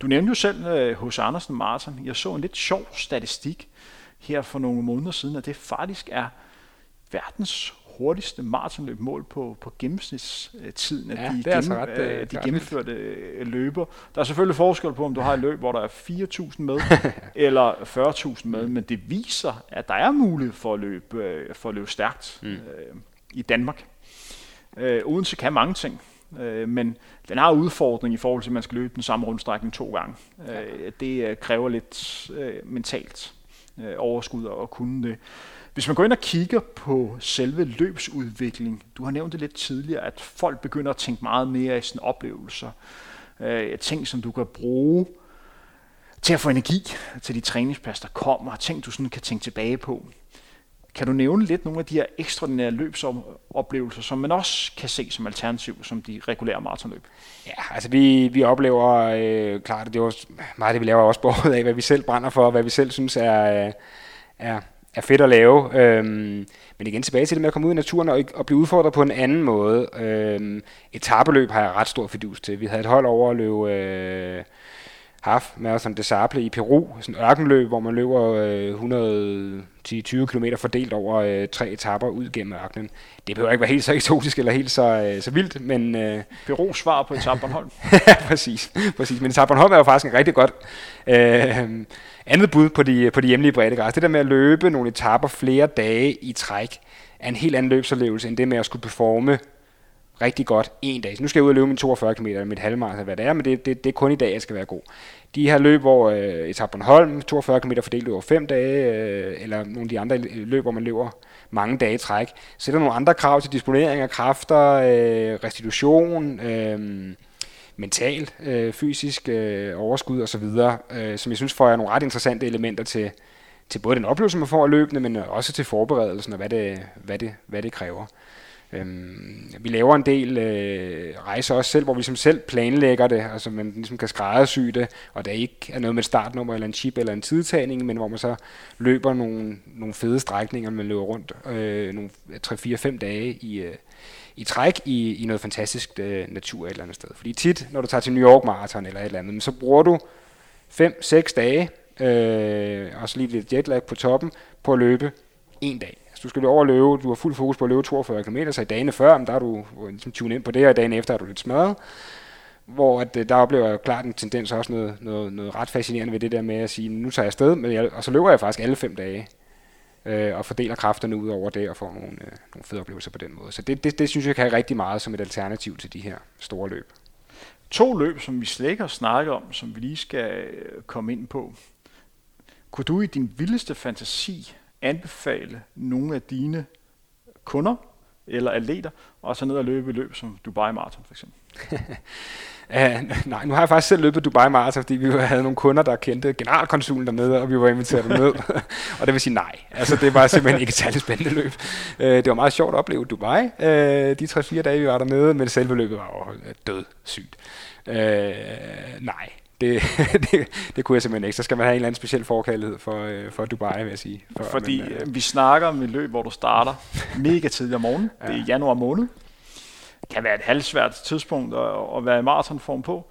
Du nævnte jo selv øh, hos Andersen Martin. Jeg så en lidt sjov statistik her for nogle måneder siden, at det faktisk er verdens hurtigste maratonløb mål på, på gennemsnitstiden af ja, de, gennem, altså ret, øh, de gennemførte øh, løber. Der er selvfølgelig forskel på, om du har et løb, hvor der er 4.000 med, *laughs* eller 40.000 med, men det viser, at der er mulighed for at løbe, øh, for at løbe stærkt mm. øh, i Danmark. Øh, Odense kan mange ting, øh, men den har udfordring i forhold til, at man skal løbe den samme rundstrækning to gange. Øh, det øh, kræver lidt øh, mentalt øh, overskud at kunne det. Hvis man går ind og kigger på selve løbsudvikling, du har nævnt det lidt tidligere, at folk begynder at tænke meget mere i sådan oplevelser. Øh, ting, som du kan bruge til at få energi til de træningspas, der kommer. Ting, du sådan kan tænke tilbage på. Kan du nævne lidt nogle af de her ekstraordinære løbsoplevelser, som man også kan se som alternativ, som de regulære maratonløb? Ja, altså vi, vi oplever øh, klart, at det er meget det, vi laver også både af, hvad vi selv brænder for, og hvad vi selv synes er, øh, er, er fedt at lave. Øhm, men igen tilbage til det med at komme ud i naturen og, og blive udfordret på en anden måde. Øhm, et tabeløb har jeg ret stor fidus til. Vi havde et hold over at løbe øh, Half Marathon des Sable i Peru, sådan et ørkenløb, hvor man løber øh, 110-20 km fordelt over øh, tre etapper ud gennem ørkenen. Det behøver ikke være helt så eksotisk eller helt så, øh, så vildt, men... Øh, Peru svar på etape Bornholm. *laughs* ja, præcis, præcis. Men etape Bornholm er jo faktisk en rigtig godt øh, andet bud på de, på de hjemlige breddegræs, altså Det der med at løbe nogle etapper flere dage i træk, er en helt anden løbsoplevelse, end det med at skulle performe rigtig godt en dag. Så nu skal jeg ud og løbe min 42 km mit halvmarathon, hvad det er, men det, det, det er kun i dag, jeg skal være god. De her løb, hvor øh, etape Bornholm, 42 km fordelt over 5 dage, øh, eller nogle af de andre øh, løb, hvor man løber mange dage i træk, sætter nogle andre krav til disponering af kræfter, øh, restitution, øh, mental, øh, fysisk øh, overskud osv., øh, som jeg synes får nogle ret interessante elementer til, til både den oplevelse, man får af løbende, men også til forberedelsen og hvad det, hvad det, hvad det kræver. Øhm, vi laver en del øh, rejser også selv, hvor vi ligesom selv planlægger det, altså man ligesom kan skræddersy det, og der ikke er noget med et startnummer eller en chip eller en tidtagning, men hvor man så løber nogle, nogle fede strækninger, man løber rundt øh, nogle 3-4-5 dage i, øh, i træk i, i noget fantastisk øh, natur et eller andet sted. Fordi tit, når du tager til New York Marathon eller et eller andet, så bruger du 5-6 dage, øh, og så lige lidt jetlag på toppen, på at løbe en dag. Altså, du skal over løbe, du har fuld fokus på at løbe 42 km, så i dagene før, der er du øh, ligesom tunet ind på det, og dagen efter er du lidt smadret. Hvor at, øh, der oplever jeg klart en tendens også noget, noget, noget ret fascinerende ved det der med at sige, nu tager jeg afsted, men jeg, og så løber jeg faktisk alle fem dage øh, og fordeler kræfterne ud over det og får nogle, øh, nogle fede oplevelser på den måde. Så det, det, det synes jeg kan rigtig meget som et alternativ til de her store løb. To løb, som vi slet ikke har snakket om, som vi lige skal øh, komme ind på. Kunne du i din vildeste fantasi anbefale nogle af dine kunder eller atleter og så ned og løbe løb som Dubai Marathon for eksempel? *laughs* Uh, nej, nu har jeg faktisk selv løbet Dubai Marathon, fordi vi havde nogle kunder, der kendte generalkonsulen dernede, og vi var inviteret ned. *laughs* og det vil sige nej. Altså, det var simpelthen ikke et særligt spændende løb. Uh, det var meget sjovt at opleve Dubai, uh, de 3-4 dage, vi var dernede, men selve løbet var jo død sygt. Uh, nej, det, *laughs* det, det kunne jeg simpelthen ikke. Så skal man have en eller anden speciel forkærlighed for, for Dubai, vil jeg sige. For, Fordi men, uh, vi snakker om et løb, hvor du starter mega tidligt om morgenen. Ja. *laughs* Det er januar måned kan være et halvsvært tidspunkt at, at være i maratonform på.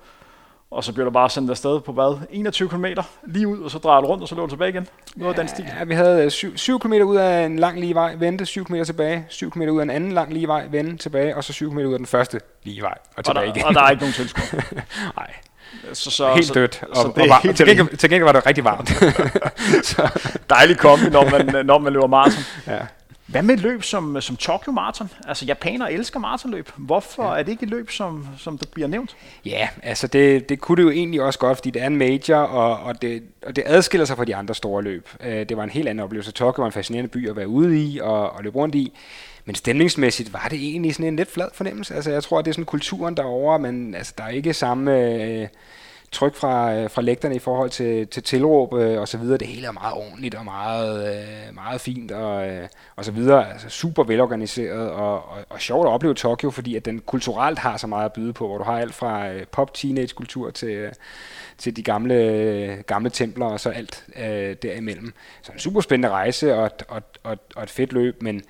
Og så bliver du bare sendt afsted på hvad? 21 km lige ud, og så drejer du rundt, og så løber du tilbage igen. Noget ja, af den stil. Ja, vi havde 7, 7 km ud af en lang lige vej, vente 7 km tilbage, 7 km ud af en anden lang lige vej, vende tilbage, og så 7 km ud af den første lige vej, og tilbage og der, igen. Og der er ikke nogen tilskud. *laughs* Nej. Så, så, helt dødt. Og, så det og var, helt til, gengæld, til gengæld var det rigtig varmt. *laughs* *laughs* så. Dejligt kombi, når man, når man løber maraton. Ja. Hvad med løb som, som Tokyo Marathon? Altså, japanere elsker maratonløb. Hvorfor ja. er det ikke et løb, som, som der bliver nævnt? Ja, altså det, det kunne det jo egentlig også godt, fordi det er en major, og, og, det, og det adskiller sig fra de andre store løb. Øh, det var en helt anden oplevelse. Tokyo var en fascinerende by at være ude i og, og løbe rundt i. Men stemningsmæssigt var det egentlig sådan en lidt flad fornemmelse. Altså jeg tror, det er sådan kulturen derovre, men altså, der er ikke samme... Øh, tryk fra, øh, fra lægterne i forhold til, til tilråb øh, og så videre. Det hele er meget ordentligt og meget, øh, meget fint og, øh, og så videre. Altså super velorganiseret og, og, og sjovt at opleve Tokyo, fordi at den kulturelt har så meget at byde på, hvor du har alt fra øh, pop-teenage-kultur til, øh, til de gamle, øh, gamle templer og så alt øh, derimellem. Så en super spændende rejse og, og, og, og et fedt løb, men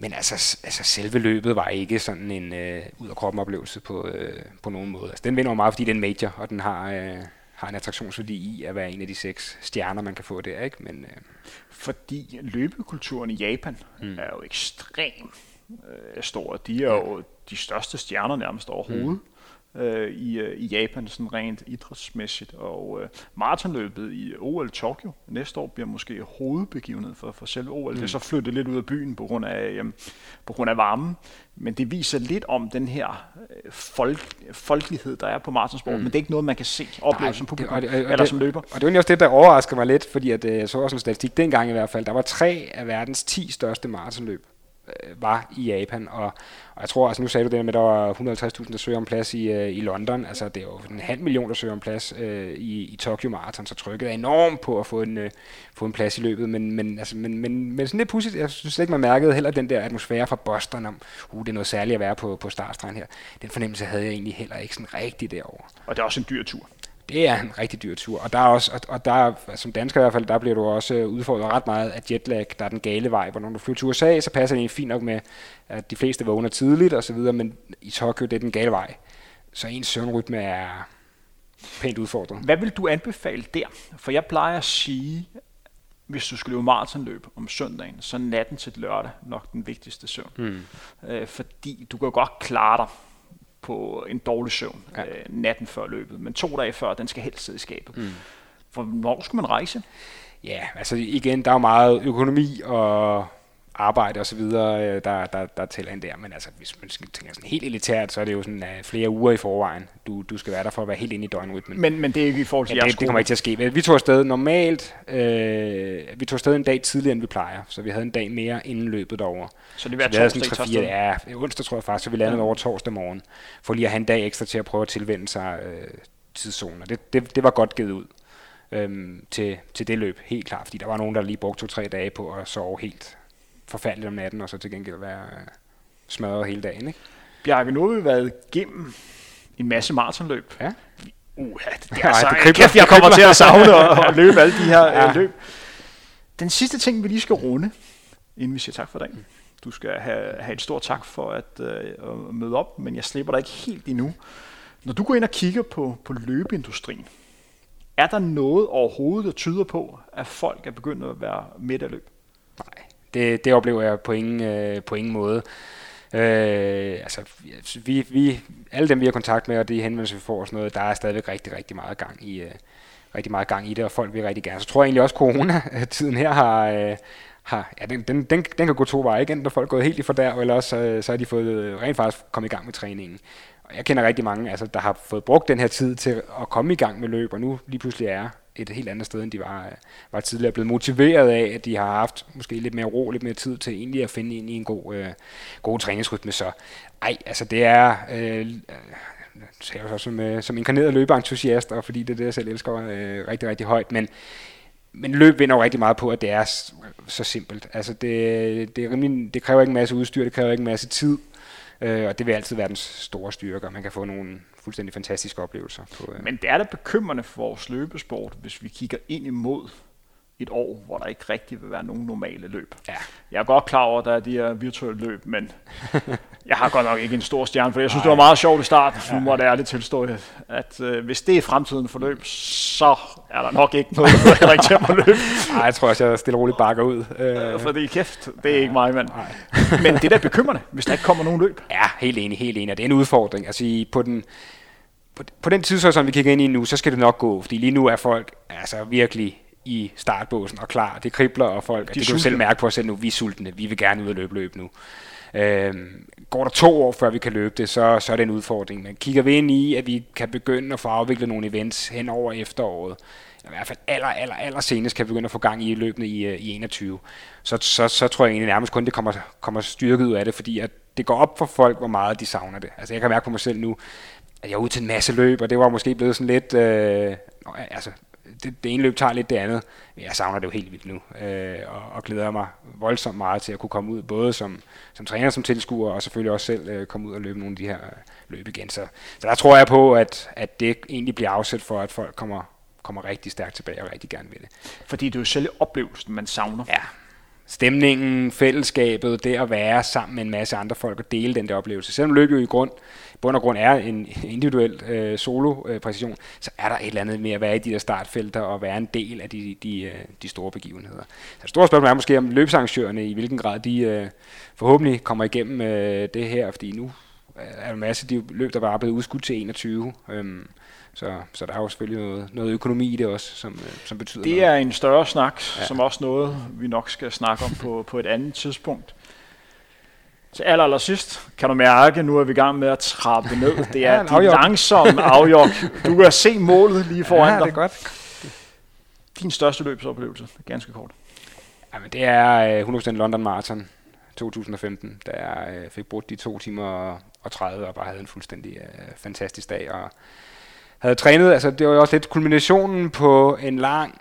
men altså, altså selve løbet var ikke sådan en øh, ud af kroppen oplevelse på, øh, på nogen måde. Altså, den vinder meget, fordi det er major, og den har, øh, har en attraktionsværdi i at være en af de seks stjerner, man kan få der. Ikke? Men, øh, fordi løbekulturen i Japan mm. er jo ekstremt øh, stor. De er jo de største stjerner nærmest overhovedet. Mm øh, i, øh, i Japan, sådan rent idrætsmæssigt. Og øh, maratonløbet i OL Tokyo næste år bliver måske hovedbegivenhed for, for selve OL. Mm. Det er så flyttet lidt ud af byen på grund af, øh, på grund af varmen. Men det viser lidt om den her øh, folk, folkelighed, der er på maratonsport. Mm. Men det er ikke noget, man kan se, opleve Nej, som publikum det, og det, og eller det, som løber. Og det var også det, der overrasker mig lidt, fordi at, øh, jeg så også en statistik dengang i hvert fald. Der var tre af verdens 10 største maratonløb Øh, var i Japan, og, og jeg tror, altså nu sagde du det med, at der var 150.000, der søger om plads i, øh, i London, altså det er jo en halv million, der søger om plads øh, i, i Tokyo Marathon, så trykket er enormt på at få en, øh, få en plads i løbet, men, men, altså, men, men, men sådan lidt pudsigt, jeg synes ikke, man mærkede heller den der atmosfære fra Boston om, uh, det er noget særligt at være på, på startstregen her. Den fornemmelse havde jeg egentlig heller ikke sådan rigtig derovre. Og det er også en dyr tur det er en rigtig dyr tur, og der er også, og, og der, som dansker i hvert fald, der bliver du også øh, udfordret ret meget af jetlag, der er den gale vej, hvor når du flyver til USA, så passer det fint nok med, at de fleste vågner tidligt og så videre, men i Tokyo, det er den gale vej. Så ens søvnrytme er pænt udfordret. Hvad vil du anbefale der? For jeg plejer at sige, hvis du skal løbe maratonløb om søndagen, så natten til lørdag nok den vigtigste søvn. Hmm. Øh, fordi du kan godt klare dig på en dårlig søvn ja. øh, natten før løbet, men to dage før, den skal helst sidde i skabet. Mm. For hvor skulle man rejse? Ja, altså igen, der er jo meget økonomi og arbejde og så videre, øh, der, der, der tæller ind der. Men altså, hvis man tænker sådan helt elitært, så er det jo sådan uh, flere uger i forvejen. Du, du skal være der for at være helt inde i døgnrytmen. Men, men det er ikke i forhold til ja, det, det kommer ikke til at ske. Vi tog afsted normalt, øh, vi tog afsted en dag tidligere, end vi plejer. Så vi havde en dag mere inden løbet derovre. Så det var torsdag, sådan 3, 4, Ja, onsdag tror jeg faktisk, så vi landede ja. over torsdag morgen. For lige at have en dag ekstra til at prøve at tilvende sig øh, tidszoner. Det, det, det var godt givet ud øhm, til, til det løb, helt klart. Fordi der var nogen, der lige brugte to-tre dage på at sove helt forfærdeligt om natten, og så til gengæld være øh, smadret hele dagen. Ikke? Bjarke, nu har vi været igennem en masse maratonløb. Ja. Uh, det, *laughs* det er altså, det kæft, jeg kommer til at savne og, og løbe alle de her *laughs* ja. øh, løb. Den sidste ting, vi lige skal runde, inden vi siger tak for dagen. Du skal have, have et stort tak for at øh, møde op, men jeg slipper dig ikke helt endnu. Når du går ind og kigger på, på løbeindustrien, er der noget overhovedet, der tyder på, at folk er begyndt at være midt af løb? Nej. Det, det oplever jeg på ingen, øh, på ingen måde. Øh, altså, vi, vi, alle dem, vi har kontakt med, og de henvendelser, vi får og sådan noget, der er stadigvæk rigtig, rigtig meget gang i, øh, rigtig meget gang i det, og folk vil rigtig gerne. Så tror jeg egentlig også, at corona-tiden her har, øh, har ja, den, den, den, den kan gå to veje. Igen, når folk gået helt i fordær, eller også øh, så, så har de fået øh, rent faktisk kommet i gang med træningen. Og jeg kender rigtig mange, altså, der har fået brugt den her tid til at komme i gang med løb, og nu lige pludselig er et helt andet sted, end de var, var tidligere blevet motiveret af, at de har haft måske lidt mere ro, lidt mere tid til egentlig at finde ind i en god, øh, god træningsrytme. Så ej, altså det er... Øh, øh jeg så som, øh, som inkarneret løbeentusiast, og fordi det er det, jeg selv elsker øh, rigtig, rigtig højt, men, men løb vinder jo rigtig meget på, at det er så simpelt. Altså det, det, er rimelig, det kræver ikke en masse udstyr, det kræver ikke en masse tid, øh, og det vil altid være den store styrke, man kan få nogle, fuldstændig fantastiske oplevelser. På, øh. Men det er da bekymrende for vores løbesport, hvis vi kigger ind imod et år, hvor der ikke rigtig vil være nogen normale løb. Ja. Jeg er godt klar over, at der er de her virtuelle løb, men *laughs* jeg har godt nok ikke en stor stjerne, for jeg synes, Ej. det var meget sjovt i starten. Ja. Nu må det ærligt tilstå, at, øh, hvis det er fremtiden for løb, så er der nok ikke noget, der er rigtig at løbe. *laughs* Nej, jeg tror også, jeg stille og roligt bakker ud. Øh. For det er kæft, det er ikke mig, mand. *laughs* men det er da bekymrende, hvis der ikke kommer nogen løb. Ja, helt enig, helt enig. Det er en udfordring. Altså på den, på, på den som vi kigger ind i nu, så skal det nok gå, fordi lige nu er folk altså virkelig i startbåsen og klar. Det kribler, og folk, de det kan du selv mærke på os selv nu, vi er sultne, vi vil gerne ud og løbe løb nu. Øhm, går der to år, før vi kan løbe det, så, så er det en udfordring. Men kigger vi ind i, at vi kan begynde at få afviklet nogle events hen over efteråret, i hvert fald aller, aller, aller senest kan vi begynde at få gang i løbende i, øh, i 21, så, så, så tror jeg egentlig nærmest kun, det kommer, kommer styrket ud af det, fordi at det går op for folk, hvor meget de savner det. Altså jeg kan mærke på mig selv nu, at jeg er ude til en masse løb, og det var måske blevet sådan lidt, øh, altså det, det ene løb tager lidt det andet. Jeg savner det jo helt vildt nu, øh, og, og glæder mig voldsomt meget til at kunne komme ud, både som, som træner, som tilskuer, og selvfølgelig også selv øh, komme ud og løbe nogle af de her løb igen. Så, så der tror jeg på, at, at det egentlig bliver afsæt for, at folk kommer, kommer rigtig stærkt tilbage og rigtig gerne vil det. Fordi det er jo selv oplevelsen, man savner. Ja, stemningen, fællesskabet, det at være sammen med en masse andre folk og dele den der oplevelse. Selvom løb jo i grund, bund og grund er en individuel øh, solo-præcision, så er der et eller andet med at være i de der startfelter og være en del af de, de, øh, de store begivenheder. Så det store spørgsmål er måske om løbsarrangørerne, i hvilken grad de øh, forhåbentlig kommer igennem øh, det her, fordi nu er der en masse de løb, der var blevet udskudt til 21. Øhm, så, så der er jo selvfølgelig noget, noget økonomi i det også, som, øh, som betyder Det noget. er en større snak, ja. som også noget, vi nok skal snakke om på, på et andet tidspunkt. Til aller, aller sidst kan du mærke, nu er vi i gang med at trappe ned. *laughs* Det er ja, de langsomme *laughs* afjok. Du kan se målet lige foran ja, dig. det er godt. Din største løbsoplevelse, ganske kort. Jamen, det er 100% London Marathon 2015, da jeg fik brugt de to timer og 30 og bare havde en fuldstændig uh, fantastisk dag. Og havde trænet, altså det var jo også lidt kulminationen på en lang,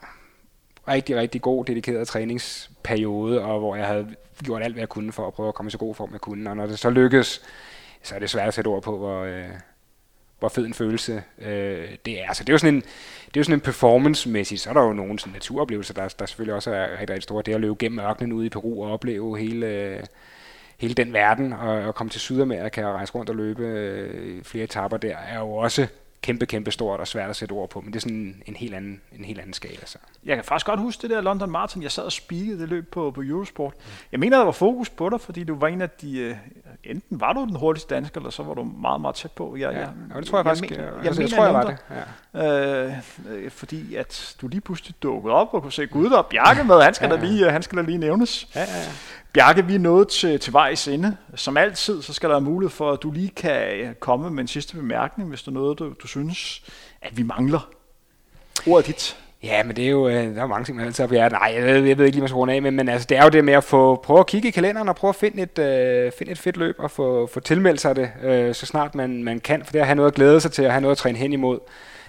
rigtig, rigtig god, dedikeret træningsperiode, og hvor jeg havde gjort alt, hvad jeg kunne for at prøve at komme i så god form, jeg kunne. Og når det så lykkes, så er det svært at sætte ord på, hvor, øh, hvor fed en følelse øh, det er. Så det er jo sådan en, det er jo sådan en performance-mæssig, så er der jo nogle sådan naturoplevelser, der, der selvfølgelig også er rigtig, rigtig store. Det at løbe gennem ørkenen ude i Peru og opleve hele, øh, hele den verden, og, og komme til Sydamerika og rejse rundt og løbe øh, flere etapper der, er jo også kæmpe, kæmpe stort og svært at sætte ord på, men det er sådan en helt anden, en helt anden skala. Så. Jeg kan faktisk godt huske det der London Marathon. Jeg sad og spikede det løb på, på Eurosport. Mm. Jeg mener, der var fokus på dig, fordi du var en af de... Øh, enten var du den hurtigste dansker, eller så var du meget, meget tæt på. Jeg, ja, jeg, ja, det tror jeg, jeg faktisk. Jeg, jeg, jeg, jeg, mener, jeg tror, jeg var det. Ja. Øh, fordi at du lige pludselig dukkede op og kunne se, gud, der er Bjarke med. Han skal, ja, ja. Da lige, han skal da lige nævnes. Ja, ja. Bjarke, vi er nået til, til vejs ende. Som altid, så skal der være mulighed for, at du lige kan øh, komme med en sidste bemærkning, hvis der er noget, du, du synes, at vi mangler. Ordet dit. Ja, men det er jo, øh, der er mange ting, man altid har på. Nej, jeg ved, jeg ved ikke lige, hvad man af med, men altså, det er jo det med at få, prøve at kigge i kalenderen og prøve at finde et, øh, finde et fedt løb og få, få tilmeldt sig det, øh, så snart man, man kan, for det er at have noget at glæde sig til, og have noget at træne hen imod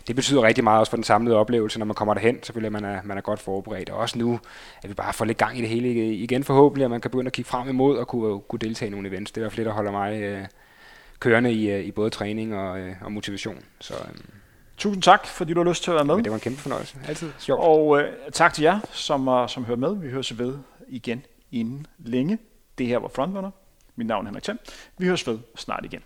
det betyder rigtig meget også for den samlede oplevelse, når man kommer derhen. Selvfølgelig, at man er, man er godt forberedt. Og også nu, at vi bare får lidt gang i det hele igen forhåbentlig, at man kan begynde at kigge frem imod og kunne, kunne deltage i nogle events. Det er i hvert fald det, der holder mig øh, kørende i, øh, i både træning og, øh, og motivation. Så, øh, Tusind tak, fordi du har lyst til at være med. Men det var en kæmpe fornøjelse. Altid sjovt. Og øh, tak til jer, som, uh, som hører med. Vi høres ved igen inden længe. Det her var Frontrunner. Mit navn er Henrik Thiem. Vi høres ved snart igen.